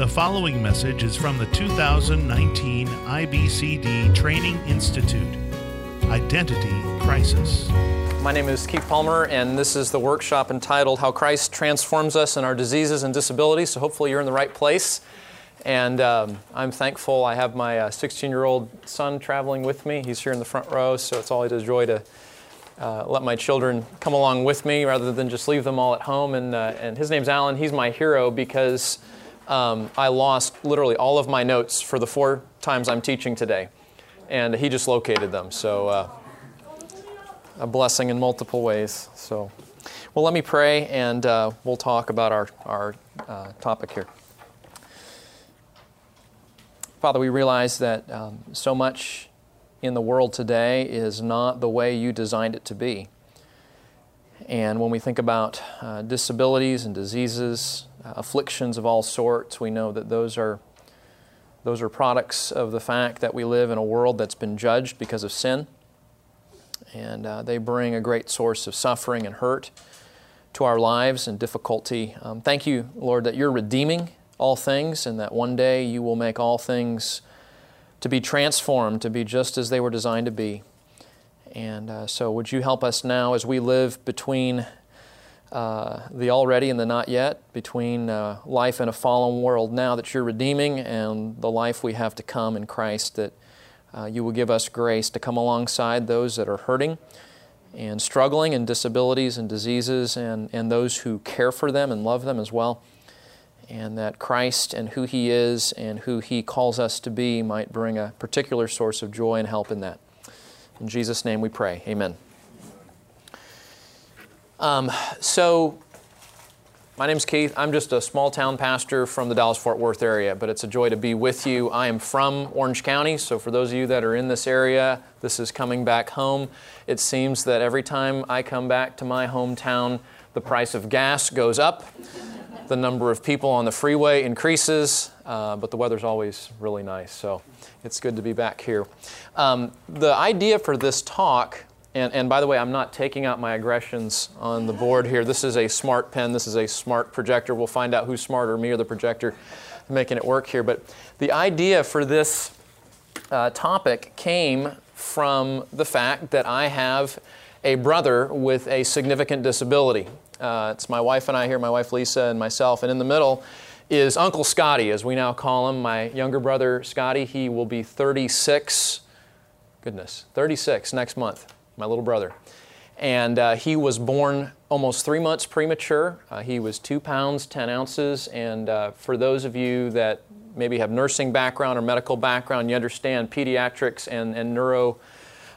The following message is from the 2019 IBCD Training Institute Identity Crisis. My name is Keith Palmer, and this is the workshop entitled How Christ Transforms Us in Our Diseases and Disabilities. So, hopefully, you're in the right place. And um, I'm thankful I have my 16 uh, year old son traveling with me. He's here in the front row, so it's always a joy to uh, let my children come along with me rather than just leave them all at home. And, uh, and his name's Alan. He's my hero because um, I lost literally all of my notes for the four times I'm teaching today. And he just located them. So, uh, a blessing in multiple ways. So, well, let me pray and uh, we'll talk about our, our uh, topic here. Father, we realize that um, so much in the world today is not the way you designed it to be. And when we think about uh, disabilities and diseases, afflictions of all sorts, we know that those are, those are products of the fact that we live in a world that's been judged because of sin. And uh, they bring a great source of suffering and hurt to our lives and difficulty. Um, thank you, Lord, that you're redeeming all things and that one day you will make all things to be transformed, to be just as they were designed to be. And uh, so, would you help us now as we live between uh, the already and the not yet, between uh, life in a fallen world now that you're redeeming and the life we have to come in Christ, that uh, you will give us grace to come alongside those that are hurting and struggling and disabilities and diseases and, and those who care for them and love them as well and that Christ and who He is and who He calls us to be might bring a particular source of joy and help in that. In Jesus' name we pray. Amen. Um, so, my name is Keith. I'm just a small town pastor from the Dallas Fort Worth area, but it's a joy to be with you. I am from Orange County, so for those of you that are in this area, this is coming back home. It seems that every time I come back to my hometown, the price of gas goes up the number of people on the freeway increases, uh, but the weather's always really nice, so it's good to be back here. Um, the idea for this talk, and, and by the way, I'm not taking out my aggressions on the board here. This is a smart pen, this is a smart projector. We'll find out who's smarter, me or the projector, making it work here. But the idea for this uh, topic came from the fact that I have a brother with a significant disability. Uh, it's my wife and I here, my wife Lisa and myself. And in the middle is Uncle Scotty, as we now call him, my younger brother Scotty. He will be 36, goodness, 36 next month, my little brother. And uh, he was born almost three months premature. Uh, he was two pounds, 10 ounces. And uh, for those of you that maybe have nursing background or medical background, you understand pediatrics and, and neuro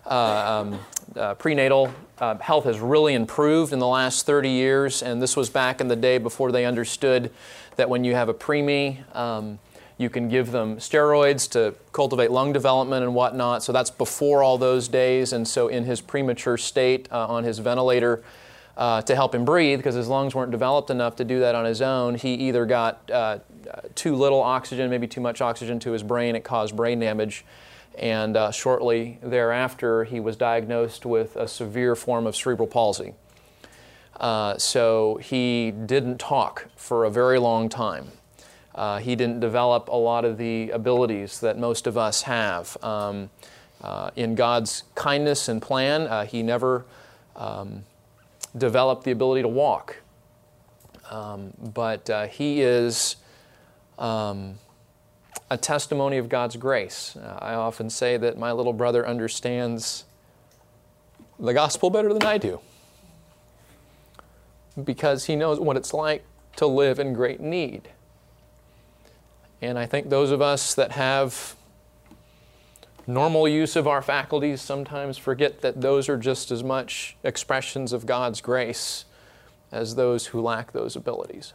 uh, um, uh, prenatal uh, health has really improved in the last 30 years, and this was back in the day before they understood that when you have a preemie, um, you can give them steroids to cultivate lung development and whatnot. So that's before all those days. And so, in his premature state uh, on his ventilator, uh, to help him breathe, because his lungs weren't developed enough to do that on his own, he either got uh, too little oxygen, maybe too much oxygen to his brain, it caused brain damage and uh, shortly thereafter, he was diagnosed with a severe form of cerebral palsy. Uh, so he didn't talk for a very long time. Uh, he didn't develop a lot of the abilities that most of us have. Um, uh, in God's kindness and plan, uh, he never um, developed the ability to walk. Um, but uh, he is um, a testimony of God's grace. Uh, I often say that my little brother understands the gospel better than I do because he knows what it's like to live in great need. And I think those of us that have normal use of our faculties sometimes forget that those are just as much expressions of God's grace as those who lack those abilities.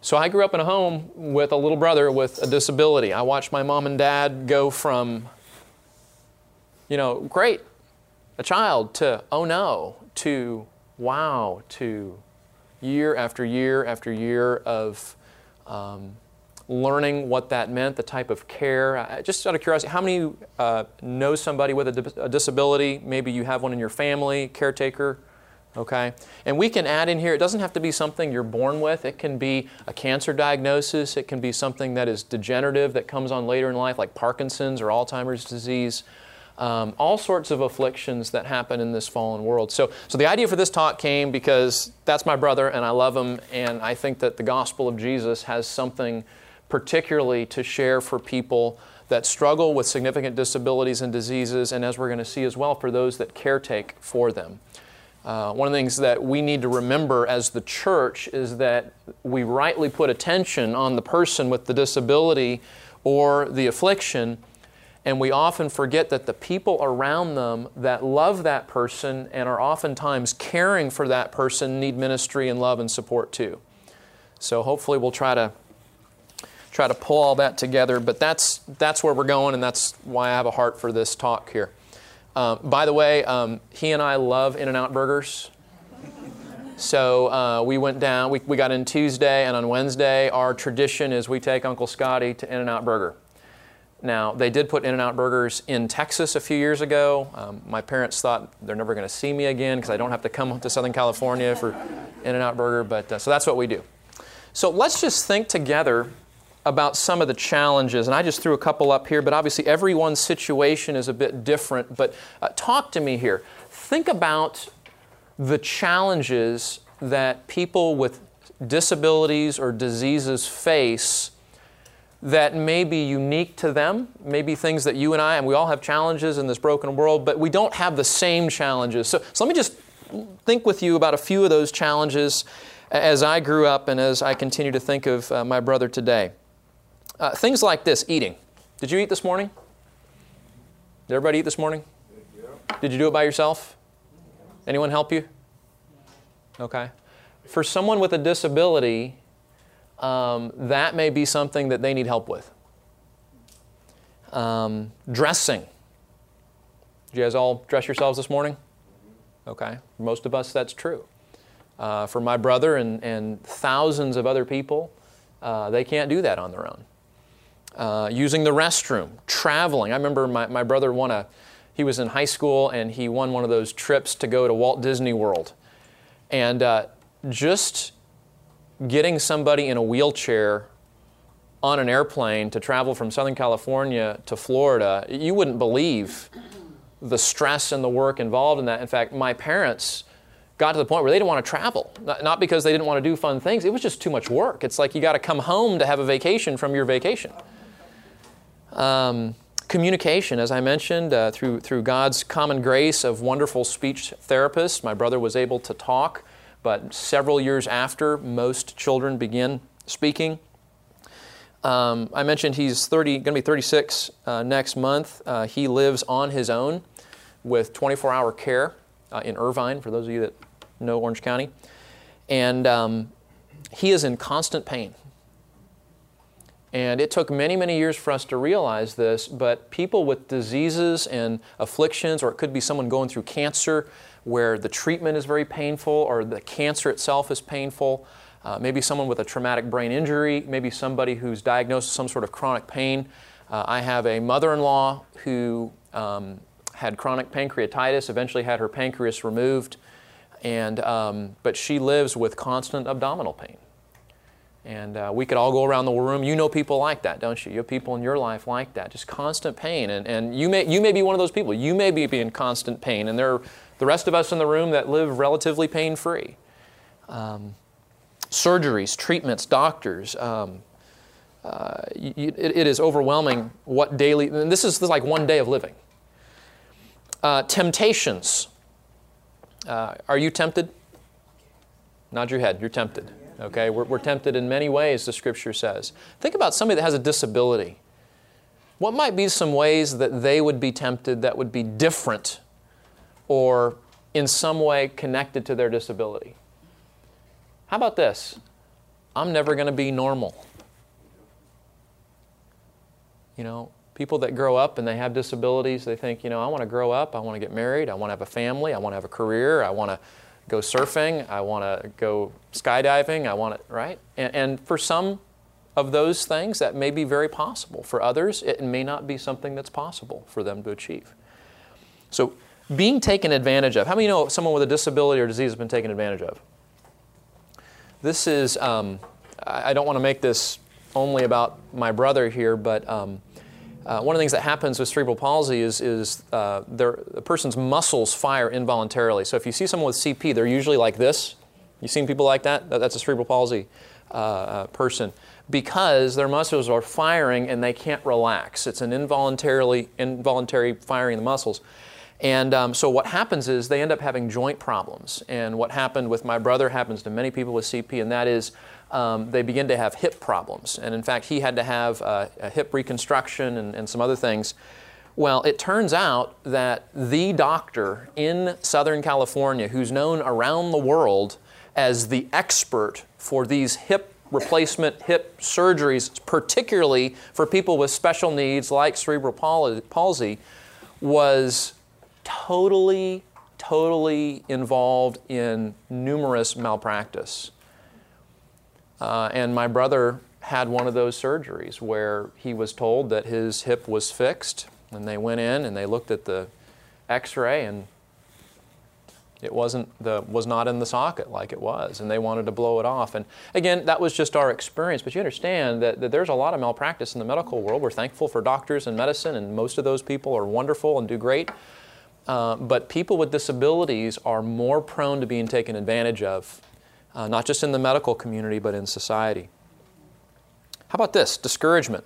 So I grew up in a home with a little brother with a disability. I watched my mom and dad go from, you know, great, a child, to oh no, to wow, to year after year after year of um, learning what that meant, the type of care. Just out of curiosity, how many uh, know somebody with a, a disability? Maybe you have one in your family, caretaker Okay? And we can add in here, it doesn't have to be something you're born with. It can be a cancer diagnosis. It can be something that is degenerative that comes on later in life, like Parkinson's or Alzheimer's disease. Um, all sorts of afflictions that happen in this fallen world. So, so the idea for this talk came because that's my brother and I love him, and I think that the gospel of Jesus has something particularly to share for people that struggle with significant disabilities and diseases, and as we're going to see as well, for those that caretake for them. Uh, one of the things that we need to remember as the church is that we rightly put attention on the person with the disability or the affliction, and we often forget that the people around them that love that person and are oftentimes caring for that person need ministry and love and support too. So hopefully we'll try to try to pull all that together, but that's that's where we're going, and that's why I have a heart for this talk here. Um, by the way, um, he and I love In N Out burgers. So uh, we went down, we, we got in Tuesday, and on Wednesday, our tradition is we take Uncle Scotty to In N Out Burger. Now, they did put In N Out burgers in Texas a few years ago. Um, my parents thought they're never going to see me again because I don't have to come to Southern California for In N Out Burger, but uh, so that's what we do. So let's just think together about some of the challenges, and I just threw a couple up here, but obviously everyone's situation is a bit different. But uh, talk to me here. Think about the challenges that people with disabilities or diseases face that may be unique to them, maybe things that you and I, and we all have challenges in this broken world, but we don't have the same challenges. So, so let me just think with you about a few of those challenges as I grew up and as I continue to think of uh, my brother today. Uh, things like this eating. Did you eat this morning? Did everybody eat this morning? Did you do it by yourself? Anyone help you? Okay. For someone with a disability, um, that may be something that they need help with. Um, dressing. Did you guys all dress yourselves this morning? Okay. most of us, that's true. Uh, for my brother and, and thousands of other people, uh, they can't do that on their own. Uh, using the restroom, traveling. I remember my, my brother won a, he was in high school and he won one of those trips to go to Walt Disney World. And uh, just getting somebody in a wheelchair on an airplane to travel from Southern California to Florida, you wouldn't believe the stress and the work involved in that. In fact, my parents got to the point where they didn't want to travel. Not because they didn't want to do fun things, it was just too much work. It's like you got to come home to have a vacation from your vacation. Um, communication, as I mentioned, uh, through, through God's common grace of wonderful speech therapists, my brother was able to talk, but several years after, most children begin speaking. Um, I mentioned he's 30, going to be 36 uh, next month. Uh, he lives on his own with 24 hour care uh, in Irvine, for those of you that know Orange County. And um, he is in constant pain. And it took many, many years for us to realize this, but people with diseases and afflictions, or it could be someone going through cancer where the treatment is very painful or the cancer itself is painful, uh, maybe someone with a traumatic brain injury, maybe somebody who's diagnosed with some sort of chronic pain. Uh, I have a mother in law who um, had chronic pancreatitis, eventually had her pancreas removed, and, um, but she lives with constant abdominal pain. And uh, we could all go around the room. You know people like that, don't you? You have people in your life like that, just constant pain. And, and you, may, you may be one of those people. You may be in constant pain. And there are the rest of us in the room that live relatively pain free. Um, surgeries, treatments, doctors. Um, uh, you, it, it is overwhelming what daily, and this is, this is like one day of living. Uh, temptations. Uh, are you tempted? Nod your head, you're tempted. Okay, we're, we're tempted in many ways, the scripture says. Think about somebody that has a disability. What might be some ways that they would be tempted that would be different or in some way connected to their disability? How about this? I'm never going to be normal. You know, people that grow up and they have disabilities, they think, you know, I want to grow up, I want to get married, I want to have a family, I want to have a career, I want to go surfing, I want to go skydiving, I want to, right? And, and, for some of those things, that may be very possible. For others, it may not be something that's possible for them to achieve. So, being taken advantage of. How many know someone with a disability or disease has been taken advantage of? This is, um, I don't want to make this only about my brother here, but um, uh, one of the things that happens with cerebral palsy is, is uh, the person's muscles fire involuntarily. So if you see someone with CP, they're usually like this. You've seen people like that? That's a cerebral palsy uh, uh, person because their muscles are firing and they can't relax. It's an involuntarily involuntary firing of the muscles. And um, so what happens is they end up having joint problems. And what happened with my brother happens to many people with CP, and that is um, they begin to have hip problems. And in fact, he had to have uh, a hip reconstruction and, and some other things. Well, it turns out that the doctor in Southern California, who's known around the world as the expert for these hip replacement hip surgeries, particularly for people with special needs like cerebral palsy, was totally, totally involved in numerous malpractice. Uh, and my brother had one of those surgeries where he was told that his hip was fixed, and they went in and they looked at the x-ray and it wasn't the was not in the socket like it was and they wanted to blow it off. And again that was just our experience but you understand that, that there's a lot of malpractice in the medical world. We're thankful for doctors and medicine and most of those people are wonderful and do great. Uh, but people with disabilities are more prone to being taken advantage of uh, not just in the medical community but in society how about this discouragement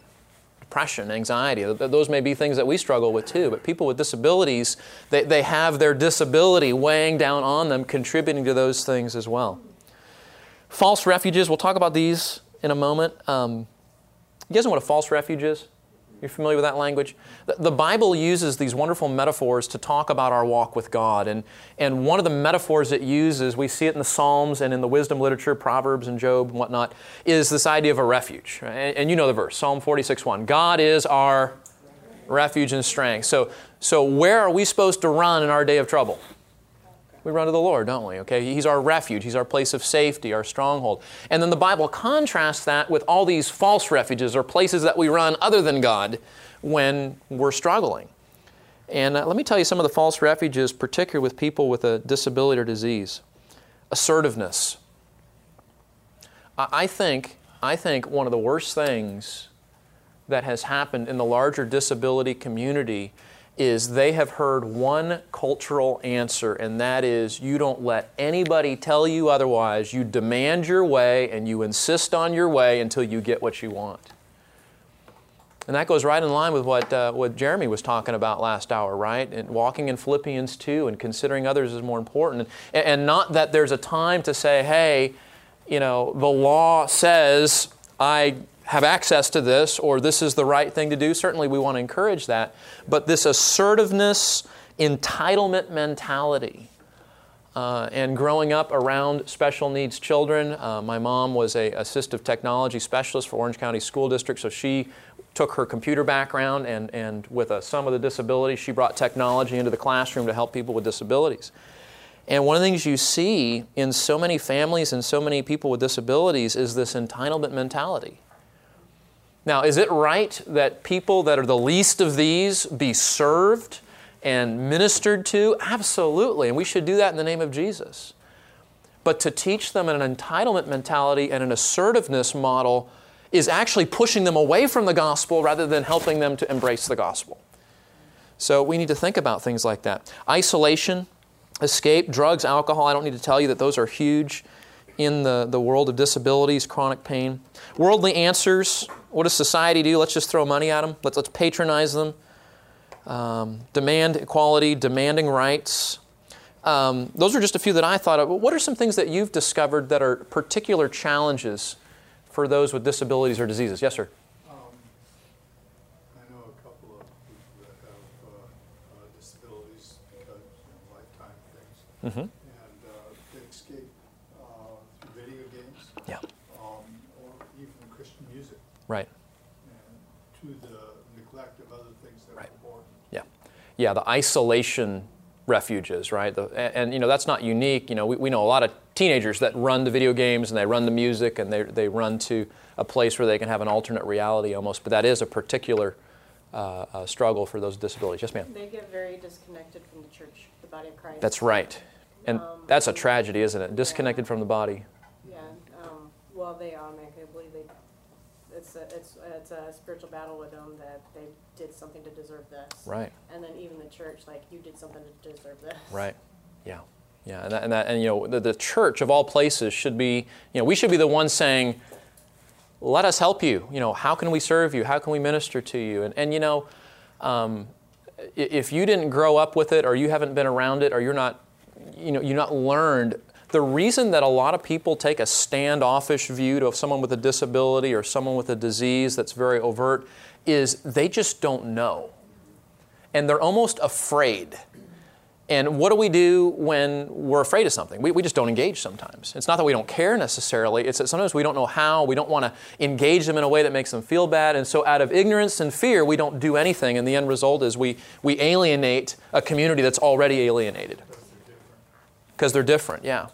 depression, anxiety. Those may be things that we struggle with too, but people with disabilities, they, they have their disability weighing down on them, contributing to those things as well. False refuges, we'll talk about these in a moment. Um, you guys know what a false refuge is? You're familiar with that language? The Bible uses these wonderful metaphors to talk about our walk with God. And, and one of the metaphors it uses, we see it in the Psalms and in the wisdom literature, Proverbs and Job and whatnot, is this idea of a refuge. And, and you know the verse, Psalm 46 1. God is our refuge and strength. So, so where are we supposed to run in our day of trouble? We run to the Lord, don't we? Okay, He's our refuge, He's our place of safety, our stronghold. And then the Bible contrasts that with all these false refuges or places that we run other than God when we're struggling. And uh, let me tell you some of the false refuges, particularly with people with a disability or disease. Assertiveness. I think, I think one of the worst things that has happened in the larger disability community is they have heard one cultural answer, and that is you don't let anybody tell you otherwise. You demand your way and you insist on your way until you get what you want. And that goes right in line with what, uh, what Jeremy was talking about last hour, right? And walking in Philippians 2 and considering others is more important. And, and not that there's a time to say, hey, you know, the law says I have access to this or this is the right thing to do. Certainly, we want to encourage that. But this assertiveness, entitlement mentality, uh, and growing up around special needs children, uh, my mom was a assistive technology specialist for Orange County School District, so she took her computer background and, and with a, some of the disabilities, she brought technology into the classroom to help people with disabilities. And one of the things you see in so many families and so many people with disabilities is this entitlement mentality. Now, is it right that people that are the least of these be served and ministered to? Absolutely, and we should do that in the name of Jesus. But to teach them an entitlement mentality and an assertiveness model is actually pushing them away from the gospel rather than helping them to embrace the gospel. So we need to think about things like that. Isolation, escape, drugs, alcohol, I don't need to tell you that those are huge in the, the world of disabilities, chronic pain. Worldly answers, what does society do? Let's just throw money at them, let's, let's patronize them. Um, demand equality, demanding rights. Um, those are just a few that I thought of. What are some things that you've discovered that are particular challenges for those with disabilities or diseases? Yes, sir. Um, I know a couple of people that have uh, uh, disabilities because you know, lifetime things. Mm-hmm. Right. And to the neglect of other things that right. are important. Yeah. Yeah, the isolation refuges, right? The, and, and, you know, that's not unique. You know, we, we know a lot of teenagers that run to video games and they run to music and they, they run to a place where they can have an alternate reality almost, but that is a particular uh, uh, struggle for those disabilities. Yes, ma'am. They get very disconnected from the church, the body of Christ. That's right. And Um, that's a tragedy, isn't it? Disconnected from the body. Yeah, um, well, they they, it's it's a spiritual battle with them that they did something to deserve this. Right. And then even the church, like, you did something to deserve this. Right. Yeah. Yeah. And that, and, that, and you know, the, the church of all places should be, you know, we should be the ones saying, let us help you. You know, how can we serve you? How can we minister to you? And, and you know, um, if you didn't grow up with it or you haven't been around it or you're not, you know, you're not learned, the reason that a lot of people take a standoffish view to someone with a disability or someone with a disease that's very overt is they just don't know. And they're almost afraid. And what do we do when we're afraid of something? We, we just don't engage sometimes. It's not that we don't care necessarily, it's that sometimes we don't know how. We don't want to engage them in a way that makes them feel bad. And so, out of ignorance and fear, we don't do anything. And the end result is we, we alienate a community that's already alienated Because they're different. because they're different. Yeah.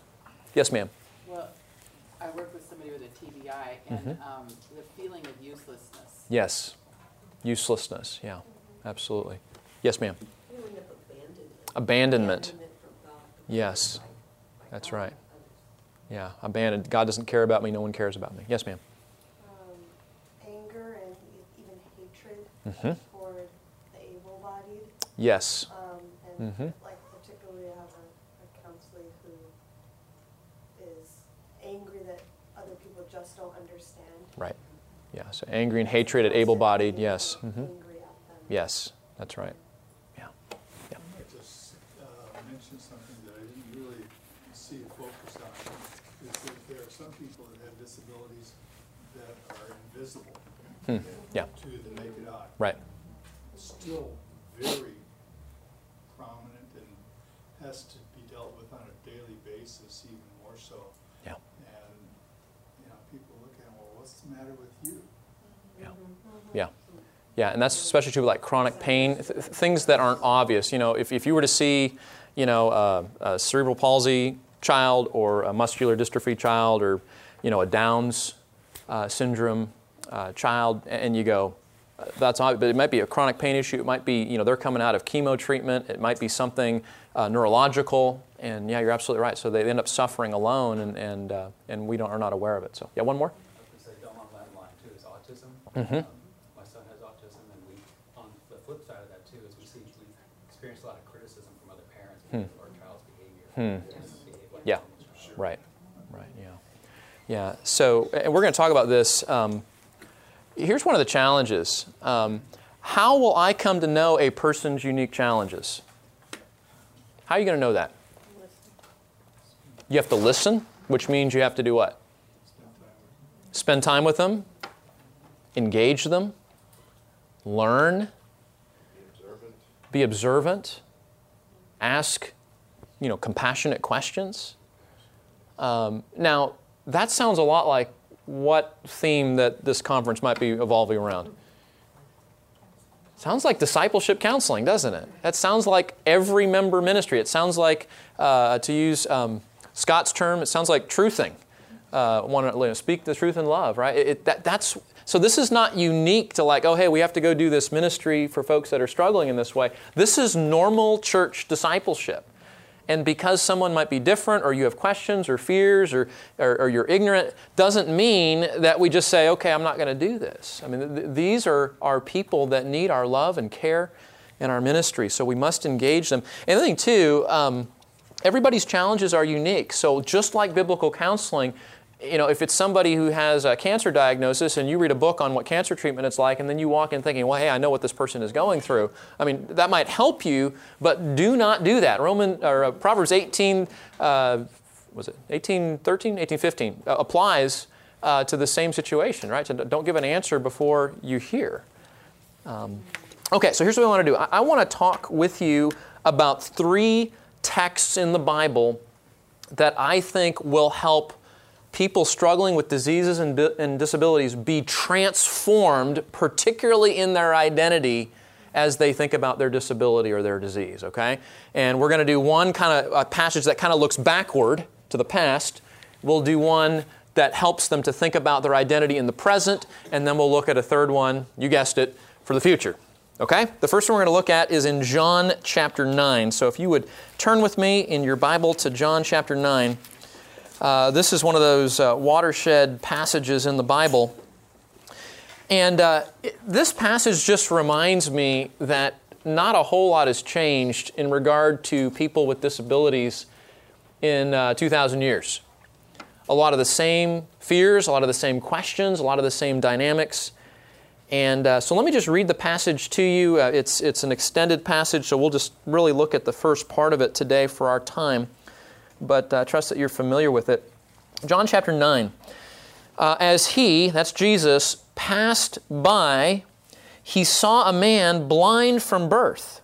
Yes, ma'am. Well, I work with somebody with a TBI, and um, the feeling of uselessness. Yes. Uselessness. Yeah. Absolutely. Yes, ma'am. Feeling of abandonment. Abandonment. Abandonment from God. Yes. By- by That's God right. Yeah. Abandoned. God doesn't care about me. No one cares about me. Yes, ma'am. um, anger and even hatred Mhm. toward the able-bodied. Yes. Um, and Mhm. like particularly, I have a, a counselor who is angry that other people just don't understand. Right. Yeah. So angry and hatred at able-bodied. Yes. hmm Angry at them. Yes. That's right. Yeah. Yeah. I just uh, mention something that I didn't really see a focus on, is that there are some people that have disabilities that are invisible Hmm. Yeah. to the naked eye. Right. Still very prominent and has to be dealt with on a daily basis, even more so. Yeah. And, you know, people look at, well, what's the matter with you? Yeah. Yeah. Yeah, and that's especially true with like chronic pain, th- th- things that aren't obvious. You know, if, if you were to see, you know, uh, a cerebral palsy child or a muscular dystrophy child or, you know, a Downs uh, syndrome uh, child, and you go, that's obvious, but it might be a chronic pain issue. It might be, you know, they're coming out of chemo treatment. It might be something uh, neurological. And yeah, you're absolutely right. So they end up suffering alone, and, and, uh, and we don't, are not aware of it. So, yeah, one more? I was going to say, Belmont Landline too is autism. Mhm. Um, My son has autism, and we, on the flip side of that too, is we see, we experience a lot of criticism from of our child's behavior. Hmm. Like Yeah. child. Right, right, yeah. Yeah, so, and we're going to talk about this. Um, here's one of the challenges um, How will I come to know a person's unique challenges? How are you going to know that? You have to listen, which means you have to do what? Spend time with them. Engage them, learn, be observant, ask, you know, compassionate questions. Um, now, that sounds a lot like what theme that this conference might be evolving around. Sounds like discipleship counseling, doesn't it? That sounds like every member ministry. It sounds like, uh, to use um, Scott's term, it sounds like truthing. Uh, want to you know, speak the truth in love, right? It, it- that, that's so. This is not unique to like, oh, hey, we have to go do this ministry for folks that are struggling in this way. This is normal church discipleship. And because someone might be different, or you have questions, or fears, or, or, or you're ignorant, doesn't mean that we just say, okay, I'm not going to do this. I mean, th- th- these are, are people that need our love and care in our ministry, so we must engage them. And the thing, too, um, everybody's challenges are unique. So just like biblical counseling, you know, if it's somebody who has a cancer diagnosis and you read a book on what cancer treatment it's like, and then you walk in thinking, well, hey, I know what this person is going through. I mean, that might help you, but do not do that. Roman or uh, Proverbs 18, uh, was it 18, 13, 18, 15 uh, applies uh, to the same situation, right? So don't give an answer before you hear. Um, okay, so here's what I want to do. I, I want to talk with you about three texts in the Bible that I think will help people struggling with diseases and, and disabilities be transformed, particularly in their identity as they think about their disability or their disease, okay? And we're going to do one kind of a passage that kind of looks backward to the past. We'll do one that helps them to think about their identity in the present, and then we'll look at a third one, you guessed it, for the future. Okay? The first one we're going to look at is in John chapter 9. So if you would turn with me in your Bible to John chapter 9. Uh, this is one of those uh, watershed passages in the Bible. And uh, it- this passage just reminds me that not a whole lot has changed in regard to people with disabilities in uh, 2,000 years. A lot of the same fears, a lot of the same questions, a lot of the same dynamics. And uh, so let me just read the passage to you. Uh, it's, it's an extended passage, so we'll just really look at the first part of it today for our time. But uh, trust that you're familiar with it. John chapter 9. Uh, as he, that's Jesus, passed by, he saw a man blind from birth.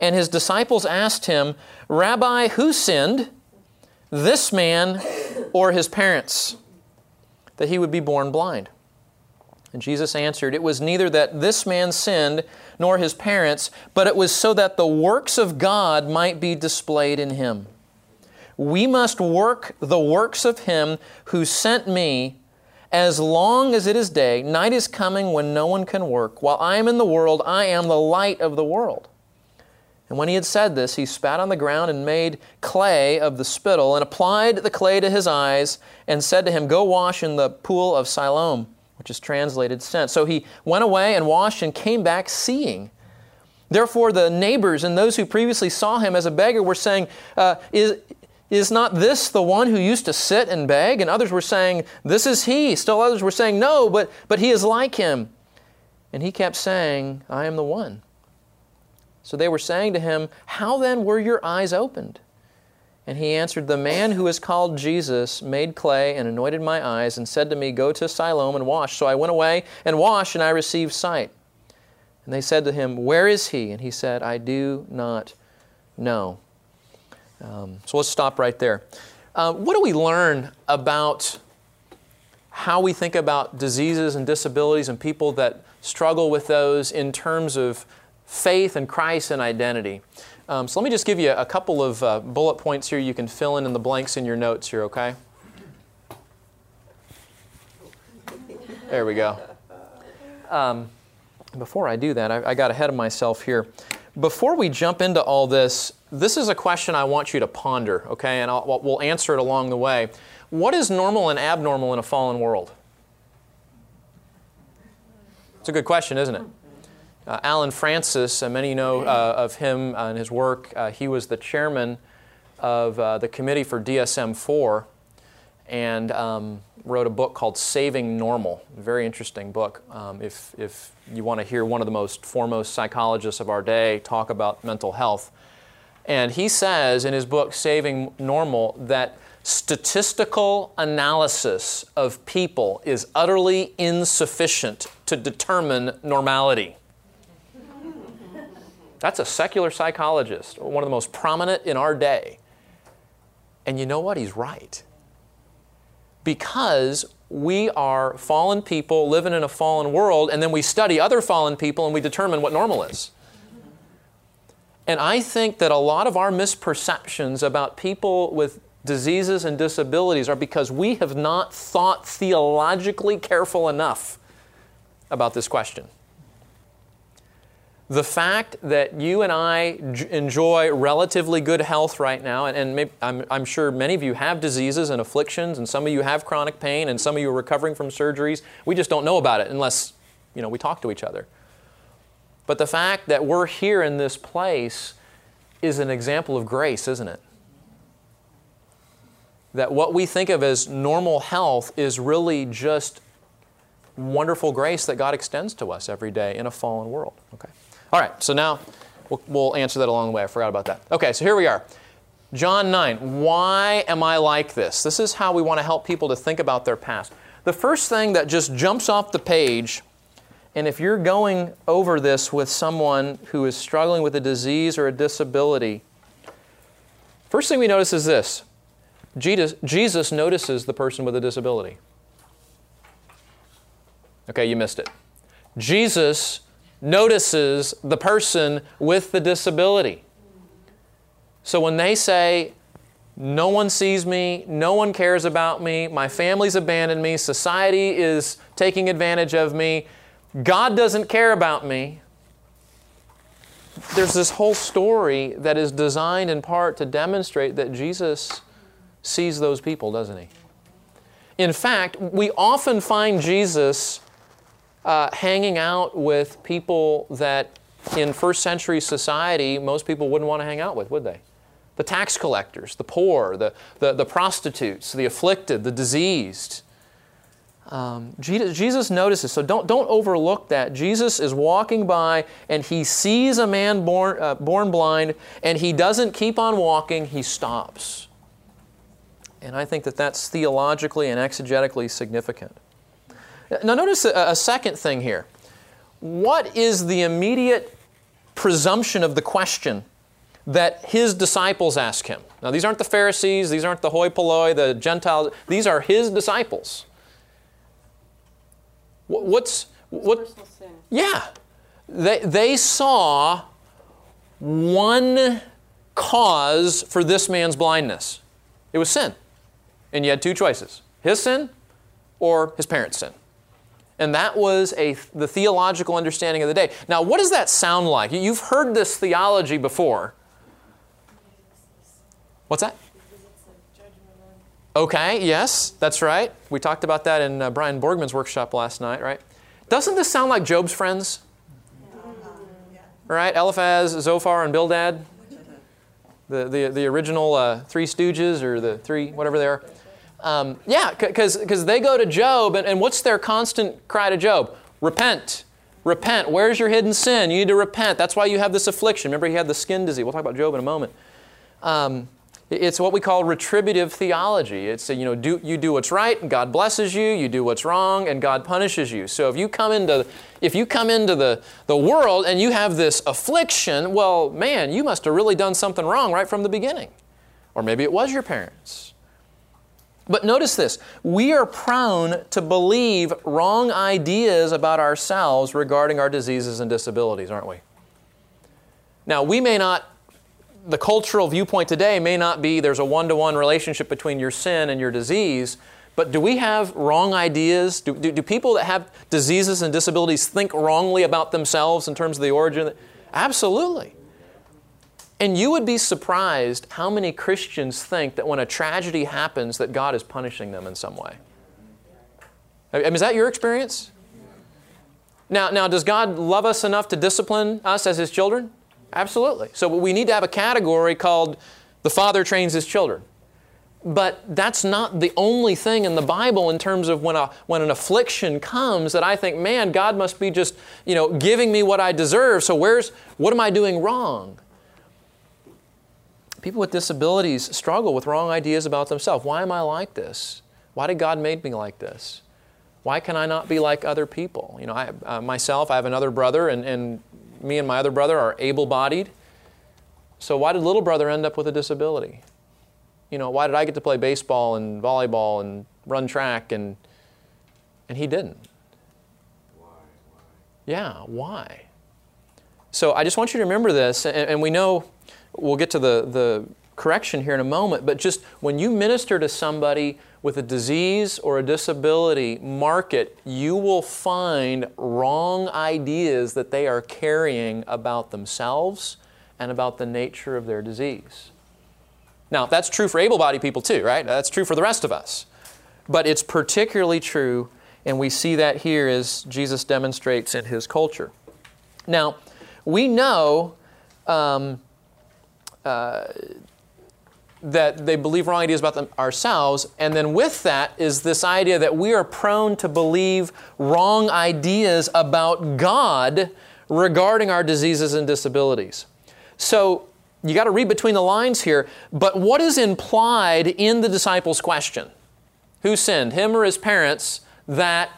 And his disciples asked him, Rabbi, who sinned, this man or his parents, that he would be born blind? And Jesus answered, It was neither that this man sinned nor his parents, but it was so that the works of God might be displayed in him. We must work the works of him who sent me as long as it is day. Night is coming when no one can work. While I am in the world, I am the light of the world. And when he had said this, he spat on the ground and made clay of the spittle and applied the clay to his eyes and said to him, Go wash in the pool of Siloam, which is translated sent. So he went away and washed and came back seeing. Therefore, the neighbors and those who previously saw him as a beggar were saying, uh, is, is not this the one who used to sit and beg? And others were saying, This is he. Still others were saying, No, but, but he is like him. And he kept saying, I am the one. So they were saying to him, How then were your eyes opened? And he answered, The man who is called Jesus made clay and anointed my eyes and said to me, Go to Siloam and wash. So I went away and washed, and I received sight. And they said to him, Where is he? And he said, I do not know. Um, so let's stop right there. Uh, what do we learn about how we think about diseases and disabilities and people that struggle with those in terms of faith and Christ and identity? Um, so let me just give you a couple of uh, bullet points here. You can fill in in the blanks in your notes here, okay? There we go. Um, before I do that, I, I got ahead of myself here. Before we jump into all this, this is a question I want you to ponder, okay? And I'll, we'll answer it along the way. What is normal and abnormal in a fallen world? It's a good question, isn't it? Uh, Allen Frances, many know uh, of him and his work. Uh, he was the chairman of uh, the committee for DSM 4 and um, wrote a book called Saving Normal. Very interesting book. Um, if, if you want to hear one of the most foremost psychologists of our day talk about mental health. And he says in his book, Saving Normal, that statistical analysis of people is utterly insufficient to determine normality. That's a secular psychologist, one of the most prominent in our day. And you know what? He's right. Because we are fallen people living in a fallen world, and then we study other fallen people and we determine what normal is. And I think that a lot of our misperceptions about people with diseases and disabilities are because we have not thought theologically careful enough about this question. The fact that you and I j- enjoy relatively good health right now, and, and maybe, I'm, I'm sure many of you have diseases and afflictions, and some of you have chronic pain, and some of you are recovering from surgeries. We just don't know about it unless you know, we talk to each other. But the fact that we're here in this place is an example of grace, isn't it? That what we think of as normal health is really just wonderful grace that God extends to us every day in a fallen world. Okay. All right, so now we'll, we'll answer that along the way. I forgot about that. Okay, so here we are. John 9. Why am I like this? This is how we want to help people to think about their past. The first thing that just jumps off the page, and if you're going over this with someone who is struggling with a disease or a disability, first thing we notice is this Jesus, Jesus notices the person with a disability. Okay, you missed it. Jesus notices the person with the disability. So when they say, no one sees me, no one cares about me, my family's abandoned me, society is taking advantage of me, God doesn't care about me, there's this whole story that is designed in part to demonstrate that Jesus sees those people, doesn't he? In fact, we often find Jesus uh, hanging out with people that in first century society most people wouldn't want to hang out with, would they? The tax collectors, the poor, the, the, the prostitutes, the afflicted, the diseased. Um, Jesus, notices, so don't, don't overlook that. Jesus is walking by and he sees a man born, uh, born blind and he doesn't keep on walking, he stops. And I think that that's theologically and exegetically significant. Now, notice a, a second thing here. What is the immediate presumption of the question that his disciples ask him? Now, these aren't the Pharisees, these aren't the hoi polloi, the Gentiles, these are his disciples. Wh- What's, what? Sin. Yeah. They, they saw one cause for this man's blindness it was sin. And you had two choices his sin or his parents' sin. And that was a, the theological understanding of the day. Now, what does that sound like? You- You've heard this theology before. What's that? Okay, yes, that's right. We talked about that in uh, Brian Borgman's workshop last night, right? Doesn't this sound like Job's friends? Right? Eliphaz, Zophar, and Bildad? The, the, the original uh, Three Stooges or the three, whatever they are. Um, yeah, because they go to Job, and, and what's their constant cry to Job? Repent. Repent. Where's your hidden sin? You need to repent. That's why you have this affliction. Remember, he had the skin disease. We'll talk about Job in a moment. Um, it's what we call retributive theology. It's, you know, do, you do what's right and God blesses you, you do what's wrong and God punishes you. So if you come into, if you come into the, the world and you have this affliction, well, man, you must have really done something wrong right from the beginning. Or maybe it was your parents. But notice this we are prone to believe wrong ideas about ourselves regarding our diseases and disabilities, aren't we? Now, we may not the cultural viewpoint today may not be there's a one to one relationship between your sin and your disease, but do we have wrong ideas? Do, do, do, people that have diseases and disabilities think wrongly about themselves in terms of the origin? Absolutely. And you would be surprised how many Christians think that when a tragedy happens that God is punishing them in some way. I mean, is that your experience? Now, now, does God love us enough to discipline us as His children? Absolutely. So we need to have a category called the Father trains His children. But that's not the only thing in the Bible in terms of when, a, when an affliction comes that I think, man, God must be just, you know, giving me what I deserve. So where's, what am I doing wrong? People with disabilities struggle with wrong ideas about themselves. Why am I like this? Why did God make me like this? Why can I not be like other people? You know, I, uh, myself, I have another brother, and, and me and my other brother are able bodied. So why did little brother end up with a disability? You know, why did I get to play baseball and volleyball and run track and, and he didn't? Why? why? Yeah, why? So I just want you to remember this, and, and we know we'll get to the, the correction here in a moment, but just when you minister to somebody with a disease or a disability, mark it, you will find wrong ideas that they are carrying about themselves and about the nature of their disease. Now, that's true for able bodied people too, right? That's true for the rest of us. But it's particularly true, and we see that here as Jesus demonstrates in his culture. Now, we know um, uh, that they believe wrong ideas about them ourselves, and then with that is this idea that we are prone to believe wrong ideas about God regarding our diseases and disabilities. So you got to read between the lines here, but what is implied in the disciples' question? Who sinned, him or his parents, that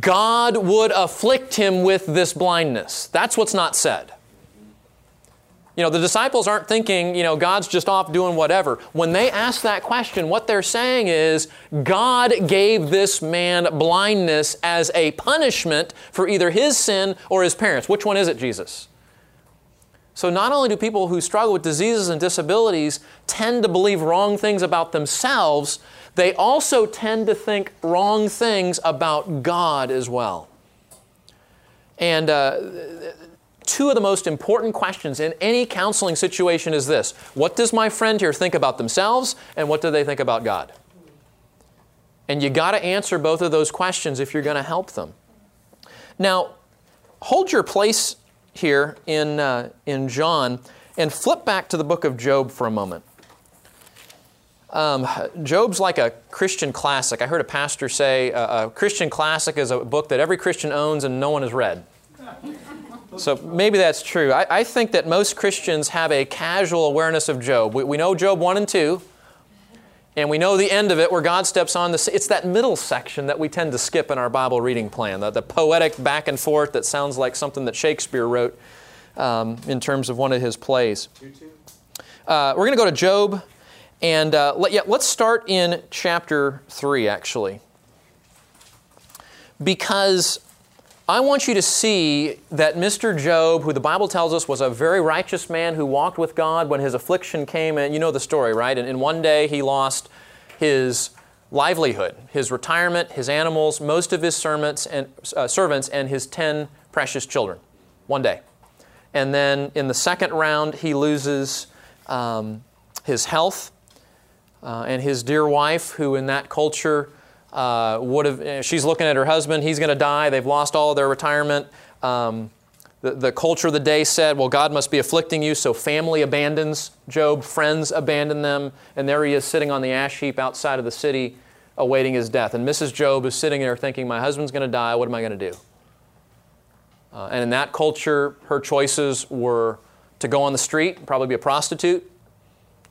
God would afflict him with this blindness? That's what's not said. You know, the disciples aren't thinking, you know, God's just off doing whatever. When they ask that question, what they're saying is, God gave this man blindness as a punishment for either his sin or his parents. Which one is it, Jesus? So, not only do people who struggle with diseases and disabilities tend to believe wrong things about themselves, they also tend to think wrong things about God as well. And uh, two of the most important questions in any counseling situation is this What does my friend here think about themselves, and what do they think about God? And you got to answer both of those questions if you're going to help them. Now, hold your place here in, uh, in John and flip back to the book of Job for a moment. Um, Job's like a Christian classic. I heard a pastor say uh, a Christian classic is a book that every Christian owns and no one has read. So maybe that's true. I, I think that most Christians have a casual awareness of Job. We, we know Job 1 and 2, and we know the end of it where God steps on the. It's that middle section that we tend to skip in our Bible reading plan, the, the poetic back and forth that sounds like something that Shakespeare wrote um, in terms of one of his plays. Uh, we're going to go to Job, and uh, let, yeah, let's start in chapter 3, actually. Because I want you to see that Mr. Job, who the Bible tells us was a very righteous man who walked with God when his affliction came, and you know the story, right? And in one day he lost his livelihood, his retirement, his animals, most of his servants and, uh, servants, and his 10 precious children. One day. And then in the second round, he loses um, his health uh, and his dear wife, who in that culture, uh, would have, eh, she's looking at her husband, he's going to die, they've lost all of their retirement. Um, the, the culture of the day said, well, God must be afflicting you, so family abandons Job, friends abandon them, and there he is sitting on the ash heap outside of the city awaiting his death. And Mrs. Job is sitting there thinking, my husband's going to die, what am I going to do? Uh, and in that culture, her choices were to go on the street, probably be a prostitute,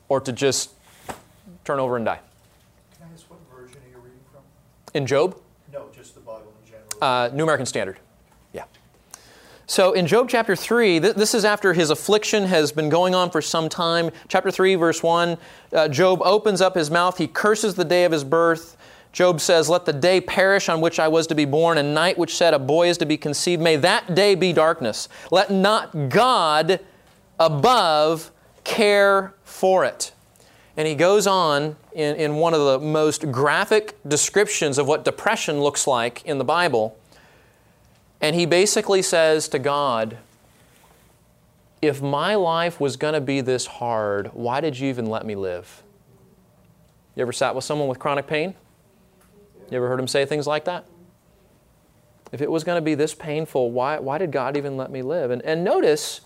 or to just turn over and die. Can I ask what version are you reading from? In Job, No, just the Bible in general. uh, New American Standard. Yeah. So in Job chapter 3, th- this is after his affliction has been going on for some time. Chapter 3, verse 1, uh, Job opens up his mouth. He curses the day of his birth. Job says, Let the day perish on which I was to be born, and night which said a boy is to be conceived. May that day be darkness. Let not God above care for it. And he goes on in, in one of the most graphic descriptions of what depression looks like in the Bible. And he basically says to God, If my life was going to be this hard, why did you even let me live? You ever sat with someone with chronic pain? You ever heard him say things like that? If it was going to be this painful, why, why did God even let me live? And, and notice,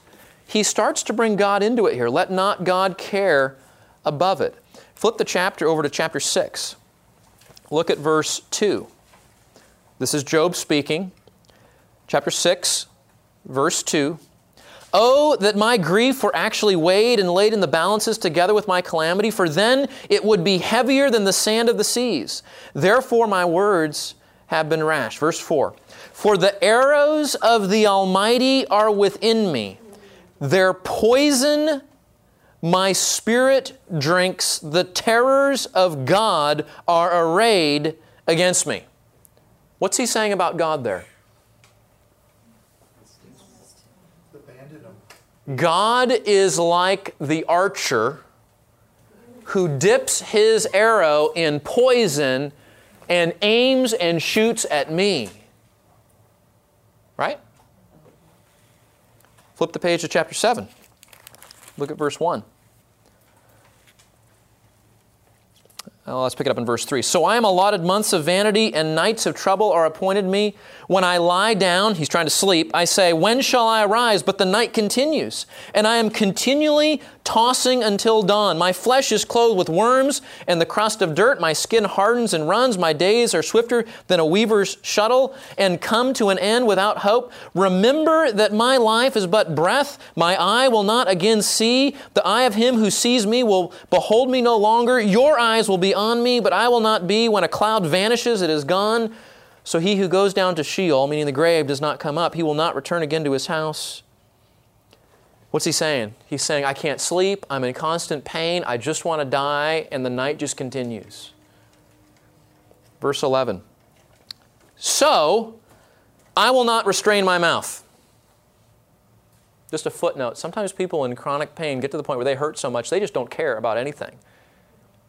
he starts to bring God into it here. Let not God care above it. Flip the chapter over to chapter 6. Look at verse 2. This is Job speaking. Chapter 6, verse 2. Oh, that my grief were actually weighed and laid in the balances together with my calamity, for then it would be heavier than the sand of the seas. Therefore, my words have been rash. Verse 4 For the arrows of the Almighty are within me, their poison my spirit drinks, the terrors of God are arrayed against me. What's he saying about God there? God is like the archer who dips his arrow in poison and aims and shoots at me. Right? Flip the page to chapter 7. Look at verse 1. Uh, let's pick it up in verse 3. So I am allotted months of vanity, and nights of trouble are appointed me. When I lie down, he's trying to sleep, I say, When shall I arise? But the night continues, and I am continually tossing until dawn. My flesh is clothed with worms and the crust of dirt. My skin hardens and runs. My days are swifter than a weaver's shuttle, and come to an end without hope. Remember that my life is but breath. My eye will not again see. The eye of him who sees me will behold me no longer. Your eyes will be on me, but I will not be. When a cloud vanishes, it is gone. So he who goes down to Sheol, meaning the grave, does not come up. He will not return again to his house. What's he saying? He's saying, I can't sleep. I'm in constant pain. I just want to die. And the night just continues. Verse 11. So I will not restrain my mouth. Just a footnote. Sometimes people in chronic pain get to the point where they hurt so much they just don't care about anything.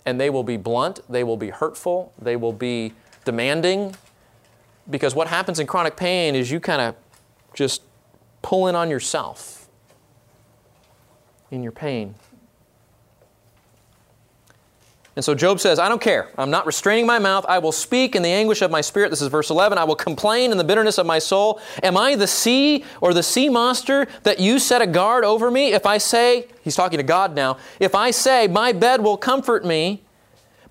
And they will be blunt, they will be hurtful, they will be demanding. Because what happens in chronic pain is you kind of just pull in on yourself in your pain. And so Job says, I don't care. I'm not restraining my mouth. I will speak in the anguish of my spirit. This is verse 11. I will complain in the bitterness of my soul. Am I the sea or the sea monster that you set a guard over me? If I say, he's talking to God now, if I say, my bed will comfort me,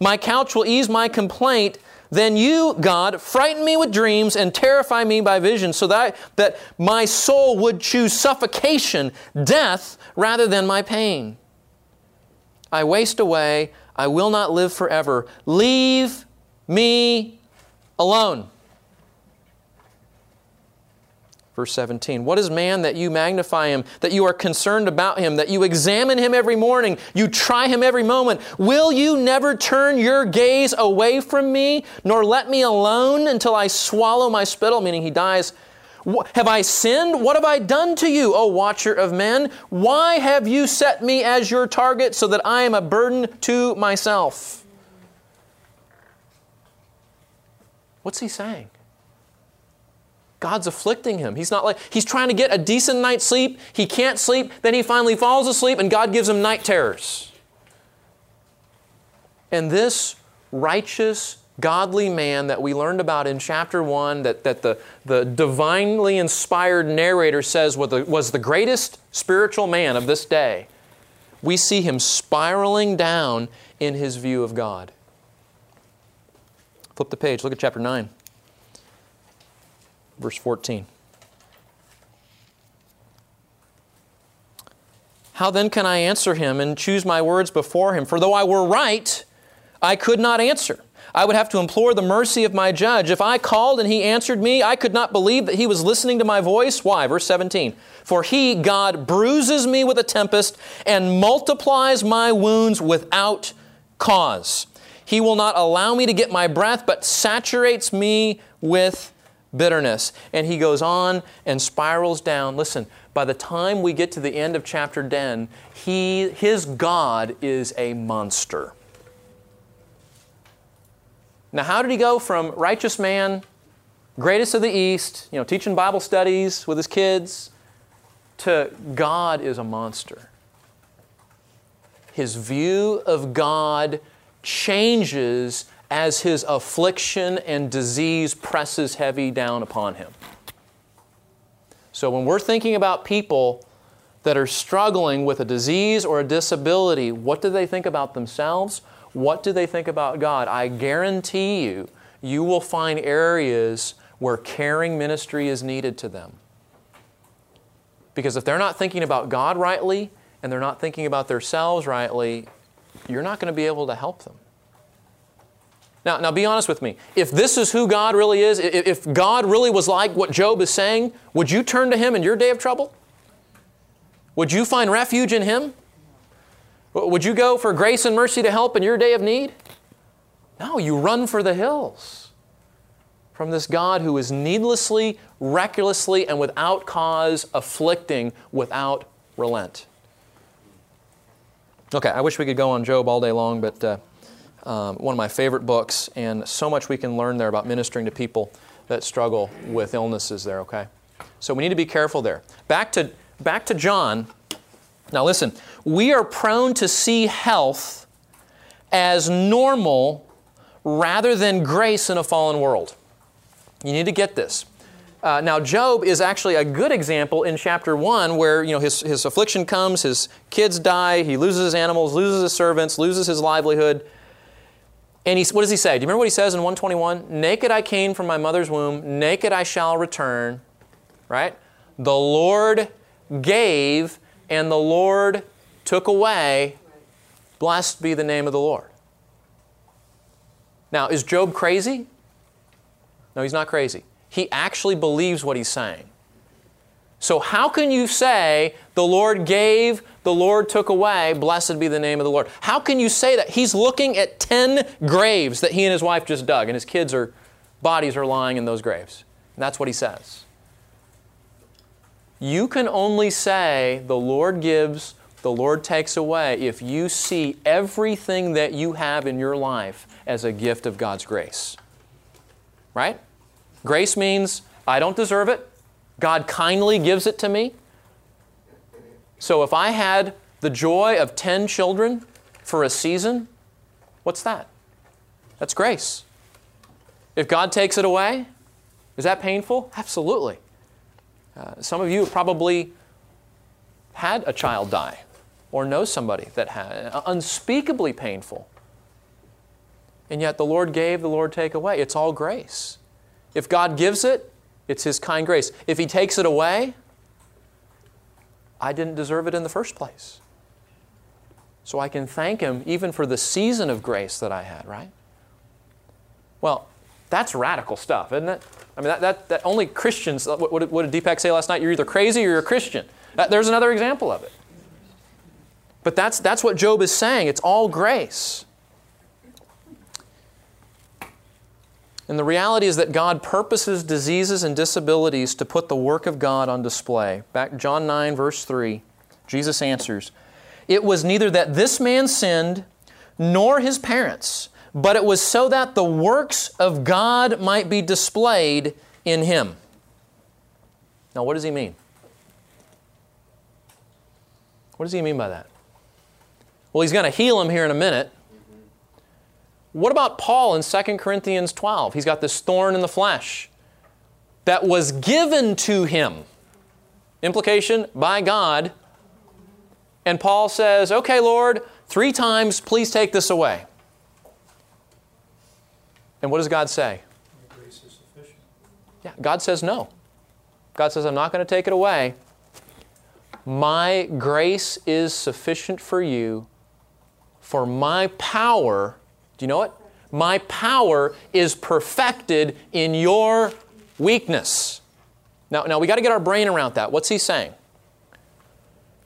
my couch will ease my complaint, then you, God, frighten me with dreams and terrify me by visions so that, that my soul would choose suffocation, death, rather than my pain. I waste away. I will not live forever. Leave me alone. Verse 17 What is man that you magnify him, that you are concerned about him, that you examine him every morning, you try him every moment? Will you never turn your gaze away from me, nor let me alone until I swallow my spittle? Meaning he dies. Have I sinned? What have I done to you, O watcher of men? Why have you set me as your target so that I am a burden to myself? What's he saying? God's afflicting him. He's not like, he's trying to get a decent night's sleep. He can't sleep. Then he finally falls asleep and God gives him night terrors. And this righteous, godly man that we learned about in chapter 1, that, that the, the divinely inspired narrator says was the, was the greatest spiritual man of this day, we see him spiraling down in his view of God. Flip the page, look at chapter 9 verse 14. How then can I answer him and choose my words before him? For though I were right, I could not answer. I would have to implore the mercy of my judge. If I called and he answered me, I could not believe that he was listening to my voice. Why? Verse 17. For he, God, bruises me with a tempest and multiplies my wounds without cause. He will not allow me to get my breath, but saturates me with bitterness. And he goes on and spirals down. Listen, by the time we get to the end of chapter 10, he, his God is a monster. Now, how did he go from righteous man, greatest of the East, you know, teaching Bible studies with his kids, to God is a monster? His view of God changes as his affliction and disease presses heavy down upon him. So, when we're thinking about people that are struggling with a disease or a disability, what do they think about themselves? What do they think about God? I guarantee you, you will find areas where caring ministry is needed to them. Because if they're not thinking about God rightly and they're not thinking about themselves rightly, you're not going to be able to help them. Now, now be honest with me. If this is who God really is, if God really was like what Job is saying, would you turn to Him in your day of trouble? Would you find refuge in Him? Would you go for grace and mercy to help in your day of need? No, you run for the hills from this God who is needlessly, recklessly, and without cause afflicting without relent. Okay, I wish we could go on Job all day long, but uh, um, one of my favorite books, and so much we can learn there about ministering to people that struggle with illnesses there, okay? So we need to be careful there. Back to, back to John. Now listen, we are prone to see health as normal rather than grace in a fallen world. You need to get this. Uh, now, Job is actually a good example in chapter 1 where you know, his, his affliction comes, his kids die, he loses his animals, loses his servants, loses his livelihood. And he, what does he say? Do you remember what he says in 121? Naked I came from my mother's womb, naked I shall return. Right? The Lord gave, and the Lord took away. Blessed be the name of the Lord. Now, is Job crazy? No, he's not crazy. He actually believes what he's saying. So, how can you say, the Lord gave, the Lord took away, blessed be the name of the Lord? How can you say that? He's looking at 10 graves that he and his wife just dug, and his kids' are, bodies are lying in those graves. And that's what he says. You can only say, the Lord gives, the Lord takes away, if you see everything that you have in your life as a gift of God's grace. Right? Grace means I don't deserve it. God kindly gives it to me. So if I had the joy of 10 children for a season, what's that? That's grace. If God takes it away, is that painful? Absolutely. Uh, some of you probably had a child die or know somebody that had unspeakably painful. And yet the Lord gave, the Lord take away. It's all grace. If God gives it, it's His kind grace. If He takes it away, I didn't deserve it in the first place. So I can thank Him even for the season of grace that I had, right? Well, that's radical stuff, isn't it? I mean, that, that, that only Christians, what, what, did Deepak say last night? You're either crazy or you're a Christian. That, there's another example of it. But that's, that's what Job is saying. It's all grace. And the reality is that God purposes diseases and disabilities to put the work of God on display. Back John 9, verse 3, Jesus answers, It was neither that this man sinned, nor his parents, but it was so that the works of God might be displayed in him. Now, what does he mean? What does he mean by that? Well, he's going to heal him here in a minute. Mm-hmm. What about Paul in 2 Corinthians 12? He's got this thorn in the flesh that was given to him. Implication by God. And Paul says, Okay, Lord, three times, please take this away. And what does God say? Grace is sufficient. Yeah, God says no. God says, I'm not going to take it away. My grace is sufficient for you, for my power, do you know it? My power is perfected in your weakness. Now, now we got to get our brain around that. What's he saying?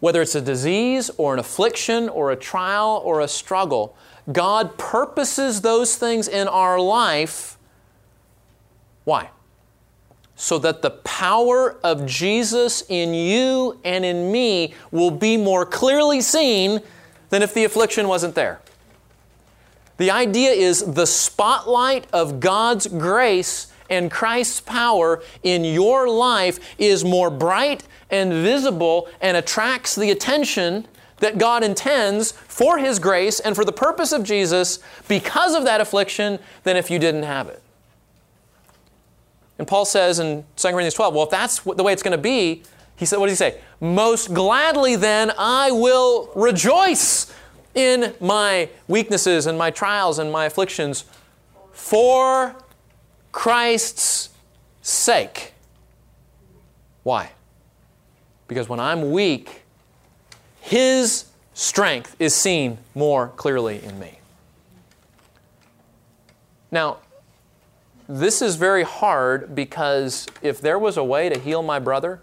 Whether it's a disease or an affliction or a trial or a struggle, God purposes those things in our life. Why? So that the power of Jesus in you and in me will be more clearly seen than if the affliction wasn't there. The idea is the spotlight of God's grace and Christ's power in your life is more bright and visible and attracts the attention that God intends for His grace and for the purpose of Jesus because of that affliction than if you didn't have it. And Paul says in 2 Corinthians 12, well, if that's the way it's going to be, he said, what does he say? Most gladly then I will rejoice in my weaknesses and my trials and my afflictions for Christ's sake. Why? Because when I'm weak, His strength is seen more clearly in me. Now, this is very hard because if there was a way to heal my brother,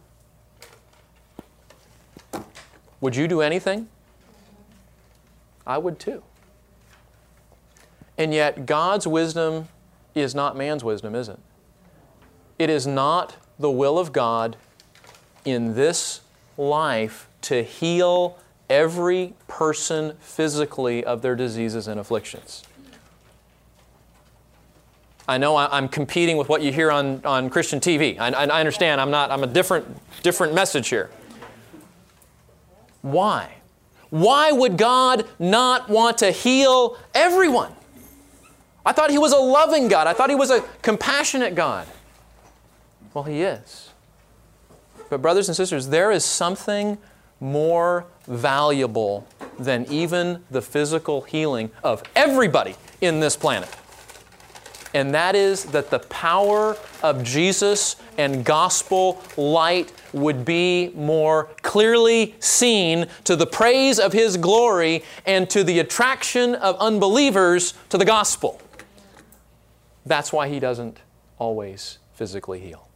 would you do anything? I would too. And yet, God's wisdom is not man's wisdom, is it? It is not the will of God in this life to heal every person physically of their diseases and afflictions. I know I'm competing with what you hear on, on Christian TV. I, I understand I'm not, I'm a different, different message here. Why? Why would God not want to heal everyone? I thought He was a loving God. I thought He was a compassionate God. Well, He is. But, brothers and sisters, there is something more valuable than even the physical healing of everybody in this planet and that is that the power of Jesus and gospel light would be more clearly seen to the praise of His glory and to the attraction of unbelievers to the gospel. That's why He doesn't always physically heal.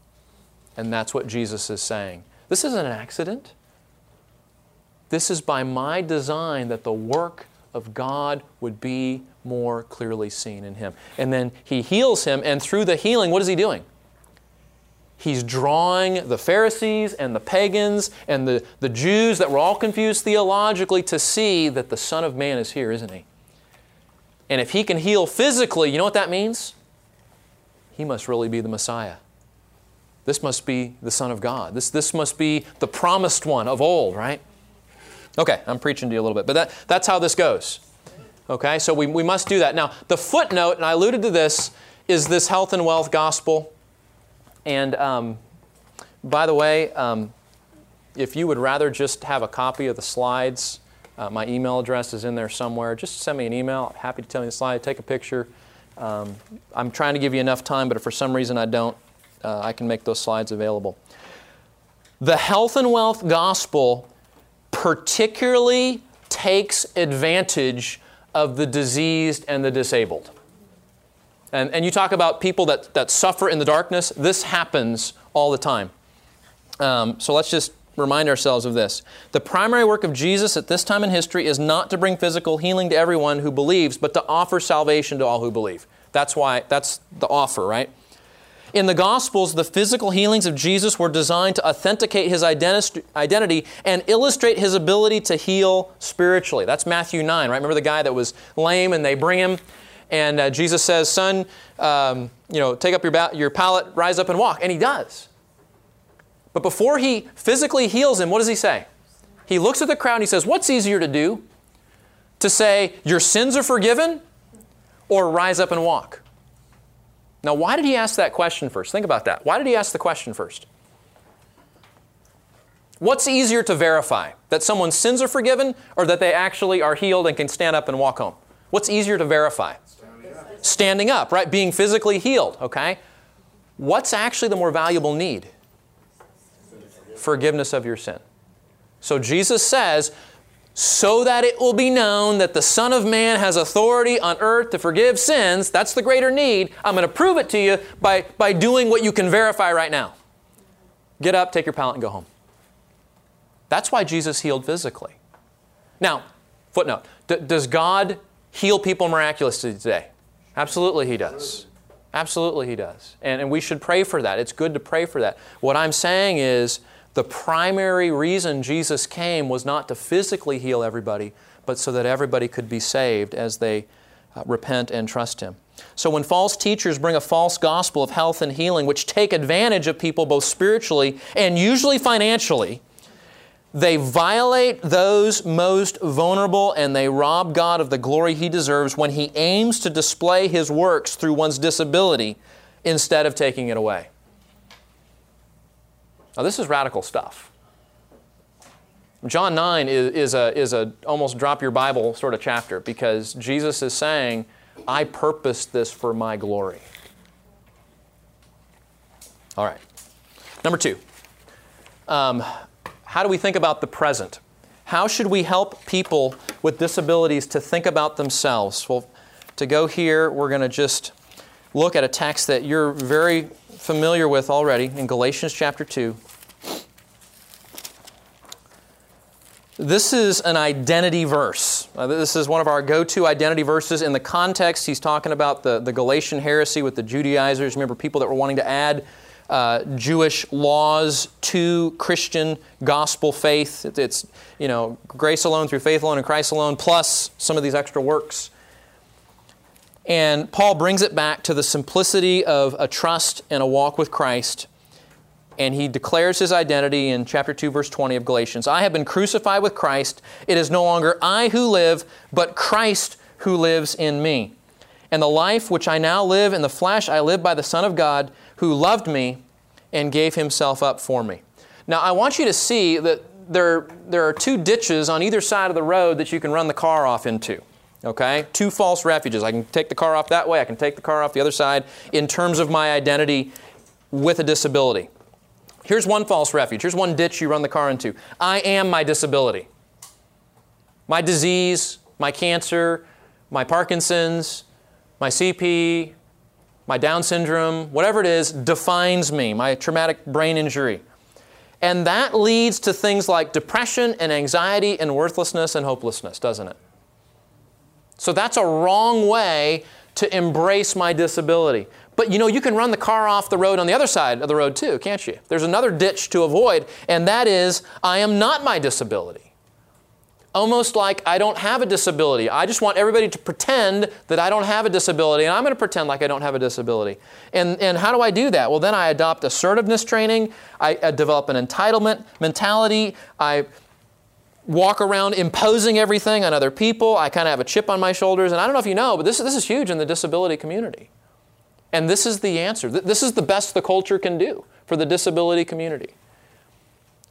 And that's what Jesus is saying. This isn't an accident. This is by my design that the work of God would be more clearly seen in him. And then he heals him, and through the healing, what is he doing? He's drawing the Pharisees and the pagans and the, the Jews that were all confused theologically to see that the Son of Man is here, isn't he? And if he can heal physically, you know what that means? He must really be the Messiah. This must be the Son of God. This, this must be the promised one of old, right? Okay, I'm preaching to you a little bit, but that, that's how this goes. Okay, so we, we must do that. Now, the footnote, and I alluded to this, is this health and wealth gospel. And um, by the way, um, if you would rather just have a copy of the slides, uh, my email address is in there somewhere. Just send me an email. Happy to tell you the slide, take a picture. Um, I'm trying to give you enough time, but if for some reason I don't, uh, I can make those slides available. The health and wealth gospel particularly takes advantage of the diseased and the disabled. And, and you talk about people that, that suffer in the darkness, this happens all the time. Um, so let's just remind ourselves of this. The primary work of Jesus at this time in history is not to bring physical healing to everyone who believes, but to offer salvation to all who believe. That's why, that's the offer, right? In the Gospels, the physical healings of Jesus were designed to authenticate his identity and illustrate his ability to heal spiritually. That's Matthew 9, right? Remember the guy that was lame and they bring him, and uh, Jesus says, Son, um, you know, take up your, ba- your pallet, rise up and walk. And he does. But before he physically heals him, what does he say? He looks at the crowd and he says, What's easier to do? To say, Your sins are forgiven, or rise up and walk? Now, why did he ask that question first? Think about that. Why did he ask the question first? What's easier to verify? That someone's sins are forgiven or that they actually are healed and can stand up and walk home? What's easier to verify? Standing up, Standing up right? Being physically healed, okay? What's actually the more valuable need? Forgiveness of your sin. So Jesus says, so that it will be known that the Son of Man has authority on earth to forgive sins. That's the greater need. I'm going to prove it to you by, by doing what you can verify right now. Get up, take your pallet, and go home. That's why Jesus healed physically. Now, footnote d- Does God heal people miraculously today? Absolutely, He does. Absolutely, He does. And, and we should pray for that. It's good to pray for that. What I'm saying is, the primary reason Jesus came was not to physically heal everybody, but so that everybody could be saved as they uh, repent and trust Him. So when false teachers bring a false gospel of health and healing, which take advantage of people both spiritually and usually financially, they violate those most vulnerable and they rob God of the glory He deserves when He aims to display His works through one's disability instead of taking it away. Now, this is radical stuff. John 9 is, is, a, is a almost drop your Bible sort of chapter because Jesus is saying, I purposed this for my glory. All right. Number two, um, how do we think about the present? How should we help people with disabilities to think about themselves? Well, to go here, we're going to just look at a text that you're very familiar with already in Galatians chapter 2. This is an identity verse. Uh, this is one of our go to identity verses. In the context, he's talking about the, the Galatian heresy with the Judaizers. Remember, people that were wanting to add uh, Jewish laws to Christian gospel faith. It, it's, you know, grace alone through faith alone in Christ alone, plus some of these extra works. And Paul brings it back to the simplicity of a trust and a walk with Christ. And he declares his identity in chapter 2, verse 20 of Galatians I have been crucified with Christ. It is no longer I who live, but Christ who lives in me. And the life which I now live in the flesh, I live by the Son of God who loved me and gave himself up for me. Now, I want you to see that there, there are two ditches on either side of the road that you can run the car off into. Okay? Two false refuges. I can take the car off that way, I can take the car off the other side in terms of my identity with a disability. Here's one false refuge. Here's one ditch you run the car into. I am my disability. My disease, my cancer, my Parkinson's, my CP, my Down syndrome, whatever it is, defines me, my traumatic brain injury. And that leads to things like depression and anxiety and worthlessness and hopelessness, doesn't it? So that's a wrong way to embrace my disability. But you know, you can run the car off the road on the other side of the road too, can't you? There's another ditch to avoid, and that is I am not my disability. almost like I don't have a disability. I just want everybody to pretend that I don't have a disability, and I'm going to pretend like I don't have a disability. And, and how do I do that? Well, then I adopt assertiveness training, I, I develop an entitlement mentality, I walk around imposing everything on other people, I kind of have a chip on my shoulders, and I don't know if you know, but this, this is huge in the disability community. And this is the answer. This is the best the culture can do for the disability community.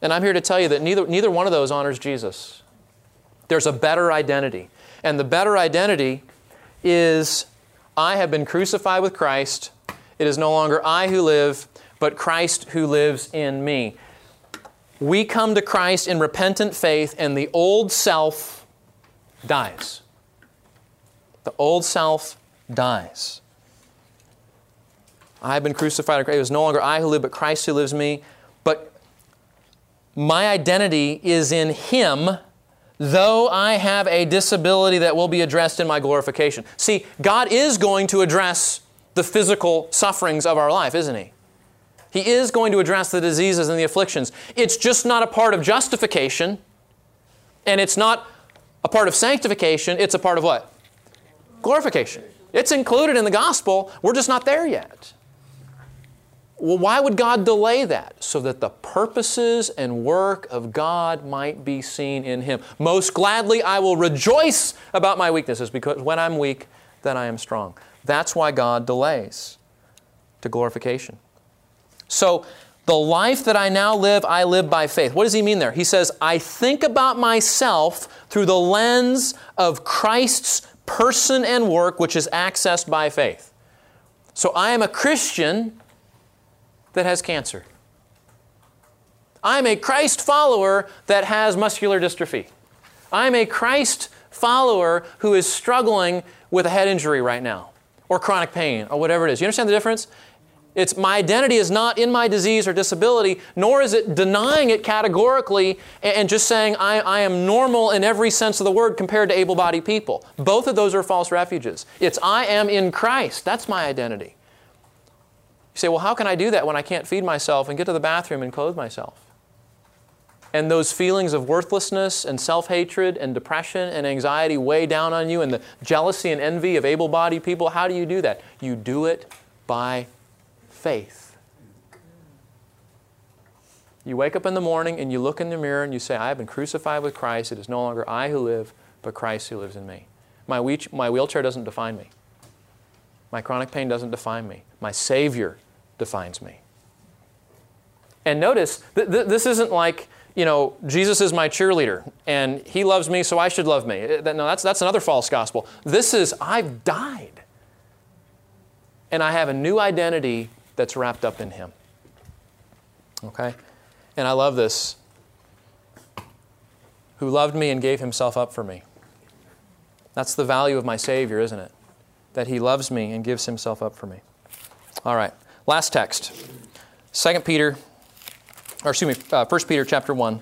And I'm here to tell you that neither, neither one of those honors Jesus. There's a better identity. And the better identity is I have been crucified with Christ. It is no longer I who live, but Christ who lives in me. We come to Christ in repentant faith, and the old self dies. The old self dies. I have been crucified. It is no longer I who live, but Christ who lives me. But my identity is in Him though I have a disability that will be addressed in my glorification. See, God is going to address the physical sufferings of our life, isn't He? He is going to address the diseases and the afflictions. It's just not a part of justification, and it's not a part of sanctification, it's a part of what? Glorification. It's included in the gospel, we're just not there yet. Well, why would God delay that? So that the purposes and work of God might be seen in Him. Most gladly, I will rejoice about my weaknesses because when I'm weak, then I am strong. That's why God delays to glorification. So, the life that I now live, I live by faith. What does he mean there? He says, I think about myself through the lens of Christ's person and work, which is accessed by faith. So I am a Christian that has cancer. I'm a Christ follower that has muscular dystrophy. I'm a Christ follower who is struggling with a head injury right now, or chronic pain, or whatever it is. You understand the difference? It's my identity is not in my disease or disability, nor is it denying it categorically and just saying I, I am normal in every sense of the word compared to able bodied people. Both of those are false refuges. It's I am in Christ. That's my identity. You say, well, how can I do that when I can't feed myself and get to the bathroom and clothe myself? And those feelings of worthlessness and self hatred and depression and anxiety weigh down on you, and the jealousy and envy of able bodied people, how do you do that? You do it by faith. You wake up in the morning and you look in the mirror and you say, I have been crucified with Christ. It is no longer I who live, but Christ who lives in me. My, my wheelchair doesn't define me. My chronic pain doesn't define me. My Savior defines me. And notice, th- th- this isn't like, you know, Jesus is my cheerleader and he loves me, so I should love me. No, that's, that's another false gospel. This is, I've died. And I have a new identity that's wrapped up in him. Okay? And I love this. Who loved me and gave himself up for me. That's the value of my Savior, isn't it? That he loves me and gives himself up for me. All right. Last text. 2 Peter, or excuse me, uh, 1 Peter chapter 1.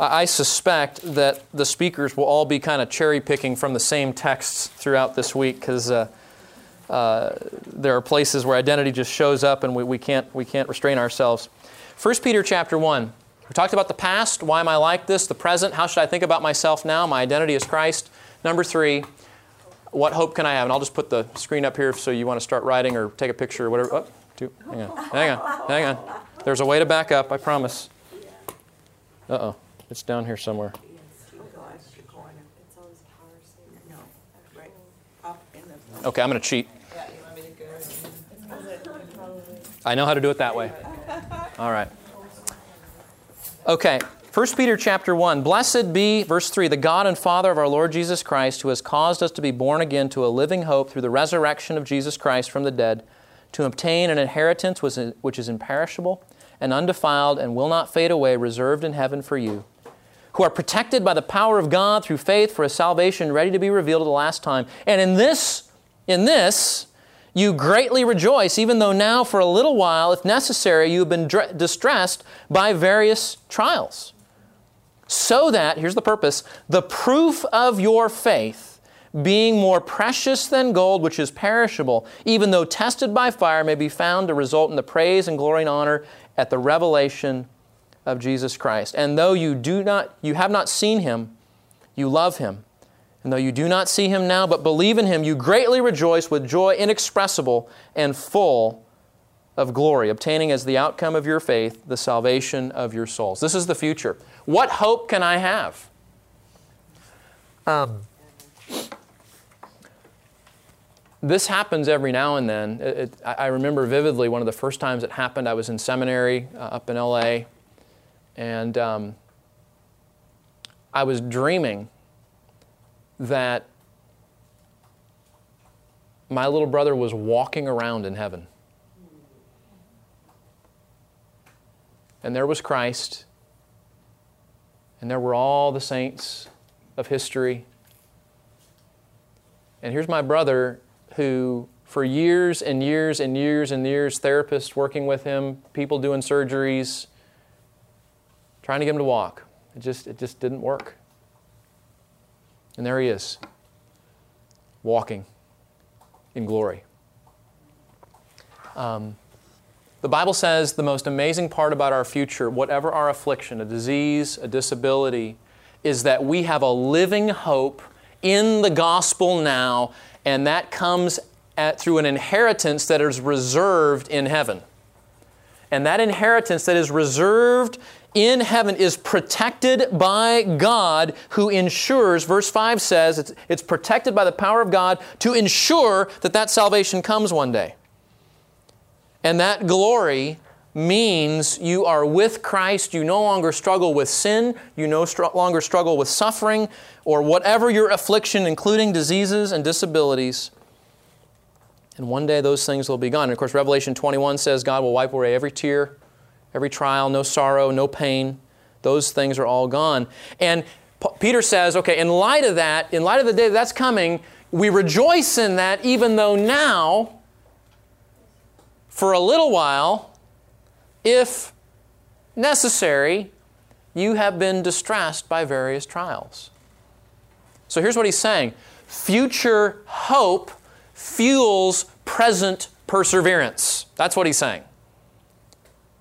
I suspect that the speakers will all be kind of cherry picking from the same texts throughout this week because uh, uh, there are places where identity just shows up and we, we, can't, we can't restrain ourselves. 1 Peter chapter 1. We talked about the past. Why am I like this? The present. How should I think about myself now? My identity is Christ. Number three, what hope can I have? And I'll just put the screen up here so you want to start writing or take a picture or whatever. Oh, two, hang on, hang on, hang on. There's a way to back up, I promise. Uh oh, it's down here somewhere. Okay, I'm going to cheat. I know how to do it that way. All right. Okay, 1 Peter chapter 1 Blessed be, verse 3, the God and Father of our Lord Jesus Christ, who has caused us to be born again to a living hope through the resurrection of Jesus Christ from the dead, to obtain an inheritance which is imperishable and undefiled and will not fade away, reserved in heaven for you, who are protected by the power of God through faith for a salvation ready to be revealed at the last time. And in this, in this, you greatly rejoice, even though now, for a little while, if necessary, you have been distressed by various trials so that, here's the purpose, the proof of your faith, being more precious than gold, which is perishable, even though tested by fire, may be found to result in the praise and glory and honor at the revelation of Jesus Christ. And though you do not you have not seen him, you love him. And though you do not see him now, but believe in him, you greatly rejoice with joy inexpressible and full of glory, obtaining as the outcome of your faith the salvation of your souls. This is the future. What hope can I have? Um, this happens every now and then. It, it, I remember vividly one of the first times it happened. I was in seminary uh, up in LA, and um, I was dreaming that my little brother was walking around in heaven. And there was Christ, and there were all the saints of history. And here's my brother who, for years and years and years and years, therapists working with him, people doing surgeries, trying to get him to walk. It just, it just didn't work. And there he is, walking in glory. Um, the Bible says the most amazing part about our future, whatever our affliction, a disease, a disability, is that we have a living hope in the gospel now, and that comes at, through an inheritance that is reserved in heaven. And that inheritance that is reserved in heaven is protected by God who ensures, verse 5 says, it's, it's protected by the power of God to ensure that that salvation comes one day. And that glory means you are with Christ. You no longer struggle with sin. You no str- longer struggle with suffering or whatever your affliction, including diseases and disabilities. And one day those things will be gone. And of course, Revelation 21 says God will wipe away every tear every trial, no sorrow, no pain. Those things are all gone. And Peter says, okay, in light of that, in light of the day that's coming, we rejoice in that even though now, for a little while, if necessary, you have been distressed by various trials. So here's what he's saying future hope fuels present perseverance. That's what he's saying.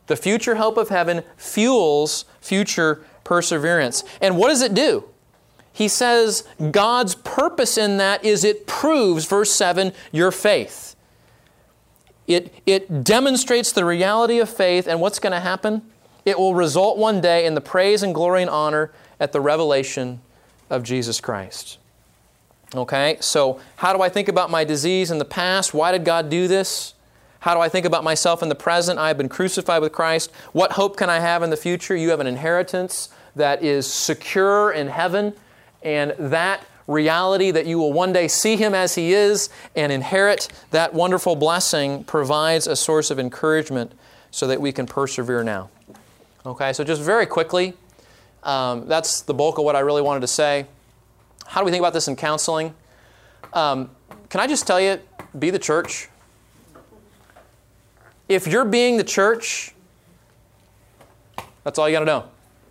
The future hope of heaven fuels future perseverance. And what does it do? He says God's purpose in that is it proves, verse 7, your faith. It, it demonstrates the reality of faith, and what's going to happen? It will result one day in the praise and glory and honor at the revelation of Jesus Christ. Okay, so how do I think about my disease in the past? Why did God do this? How do I think about myself in the present? I have been crucified with Christ. What hope can I have in the future? You have an inheritance that is secure in heaven, and that reality that you will one day see Him as He is and inherit that wonderful blessing provides a source of encouragement so that we can persevere now. Okay, so just very quickly, um, that's the bulk of what I really wanted to say. How do we think about this in counseling? Um, can I just tell you, be the church? If you're being the church, that's all you got to know.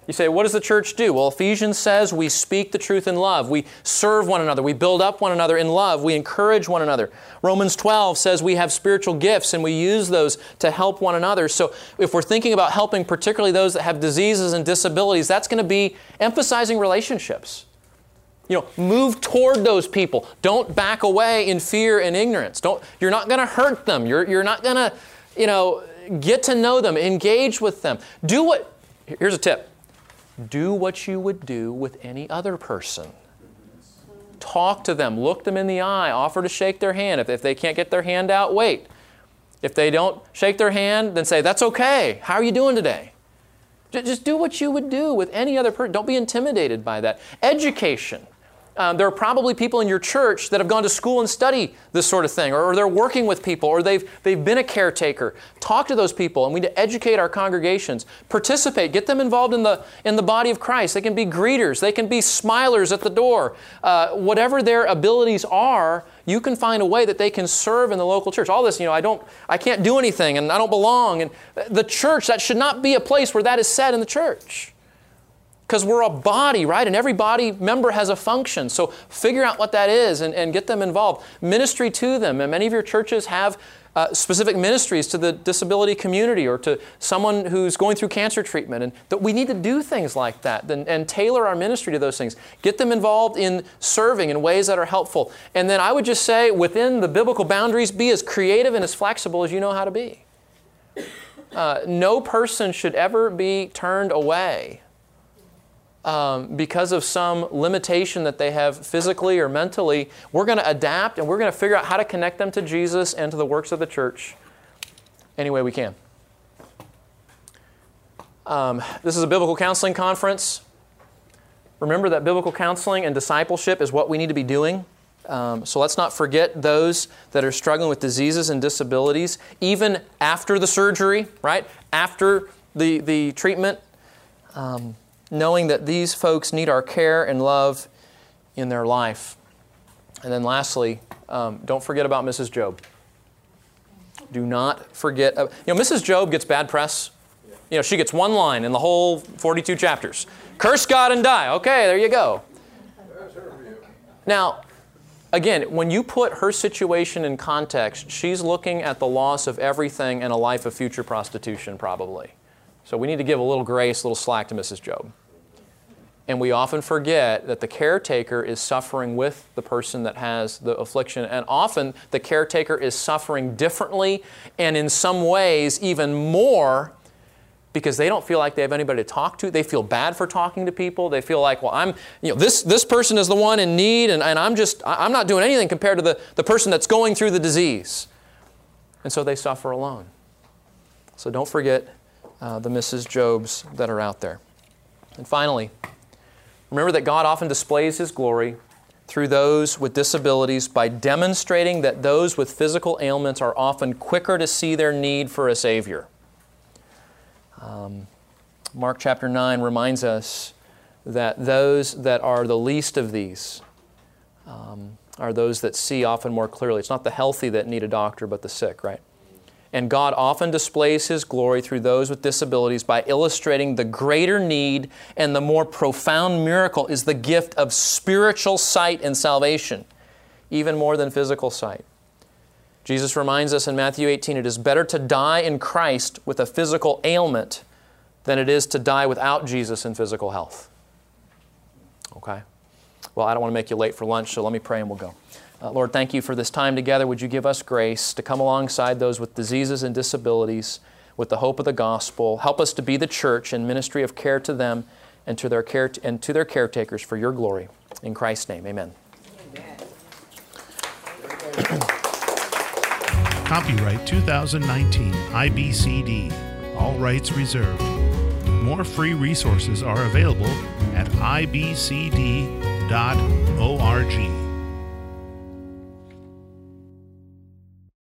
You say, what does the church do? Well, Ephesians says we speak the truth in love. We serve one another. We build up one another in love. We encourage one another. Romans 12 says we have spiritual gifts and we use those to help one another. So if we're thinking about helping particularly those that have diseases and disabilities, that's going to be emphasizing relationships. You know, move toward those people. Don't back away in fear and ignorance. Don't, you're not going to hurt them. You're, you're not going to you know, get to know them, engage with them. Do what, here's a tip do what you would do with any other person. Talk to them, look them in the eye, offer to shake their hand. If, if they can't get their hand out, wait. If they don't shake their hand, then say, That's okay. How are you doing today? Just do what you would do with any other person. Don't be intimidated by that. Education. Um, there are probably people in your church that have gone to school and study this sort of thing, or, or, they're working with people, or they've, they've been a caretaker. Talk to those people, and we need to educate our congregations. Participate, get them involved in the, in the body of Christ. They can be greeters, they can be smilers at the door. Uh, whatever their abilities are, you can find a way that they can serve in the local church. All this, you know, I don't, I can't do anything, and I don't belong. And the church, that should not be a place where that is said in the church because we're a body, right? And every body member has a function. So figure out what that is and, and get them involved. Ministry to them. And many of your churches have uh, specific ministries to the disability community or to someone who's going through cancer treatment. And that we need to do things like that and, and tailor our ministry to those things. Get them involved in serving in ways that are helpful. And then I would just say, within the biblical boundaries, be as creative and as flexible as you know how to be. Uh, no person should ever be turned away um, because of some limitation that they have physically or mentally, we're going to adapt and we're going to figure out how to connect them to Jesus and to the works of the church any way we can. Um, this is a biblical counseling conference. Remember that biblical counseling and discipleship is what we need to be doing. Um, so let's not forget those that are struggling with diseases and disabilities, even after the surgery, right? After the, the treatment. Um, knowing that these folks need our care and love in their life. And then lastly, um, don't forget about Mrs. Job. Do not forget. Uh, you know, Mrs. Job gets bad press. You know, she gets one line in the whole 42 chapters curse God and die. Okay, there you go. Now, again, when you put her situation in context, she's looking at the loss of everything and a life of future prostitution, probably. So we need to give a little grace, a little slack to Mrs. Job. And we often forget that the caretaker is suffering with the person that has the affliction. And often the caretaker is suffering differently and in some ways even more because they don't feel like they have anybody to talk to. They feel bad for talking to people. They feel like, well, I'm, you know, this, this person is the one in need and, and I'm just, I'm not doing anything compared to the, the person that's going through the disease. And so they suffer alone. So don't forget uh, the Mrs. Jobs that are out there. And finally, Remember that God often displays His glory through those with disabilities by demonstrating that those with physical ailments are often quicker to see their need for a Savior. Um, Mark chapter 9 reminds us that those that are the least of these um, are those that see often more clearly. It's not the healthy that need a doctor, but the sick, right? And God often displays His glory through those with disabilities by illustrating the greater need and the more profound miracle is the gift of spiritual sight and salvation, even more than physical sight. Jesus reminds us in Matthew 18 it is better to die in Christ with a physical ailment than it is to die without Jesus in physical health. Okay? Well, I don't want to make you late for lunch, so let me pray and we'll go. Uh, Lord, thank you for this time together. Would you give us grace to come alongside those with diseases and disabilities with the hope of the gospel? Help us to be the church and ministry of care to them and to their care and to their caretakers for your glory. In Christ's name, amen. Copyright 2019 IBCD. All rights reserved. More free resources are available at ibcd.org.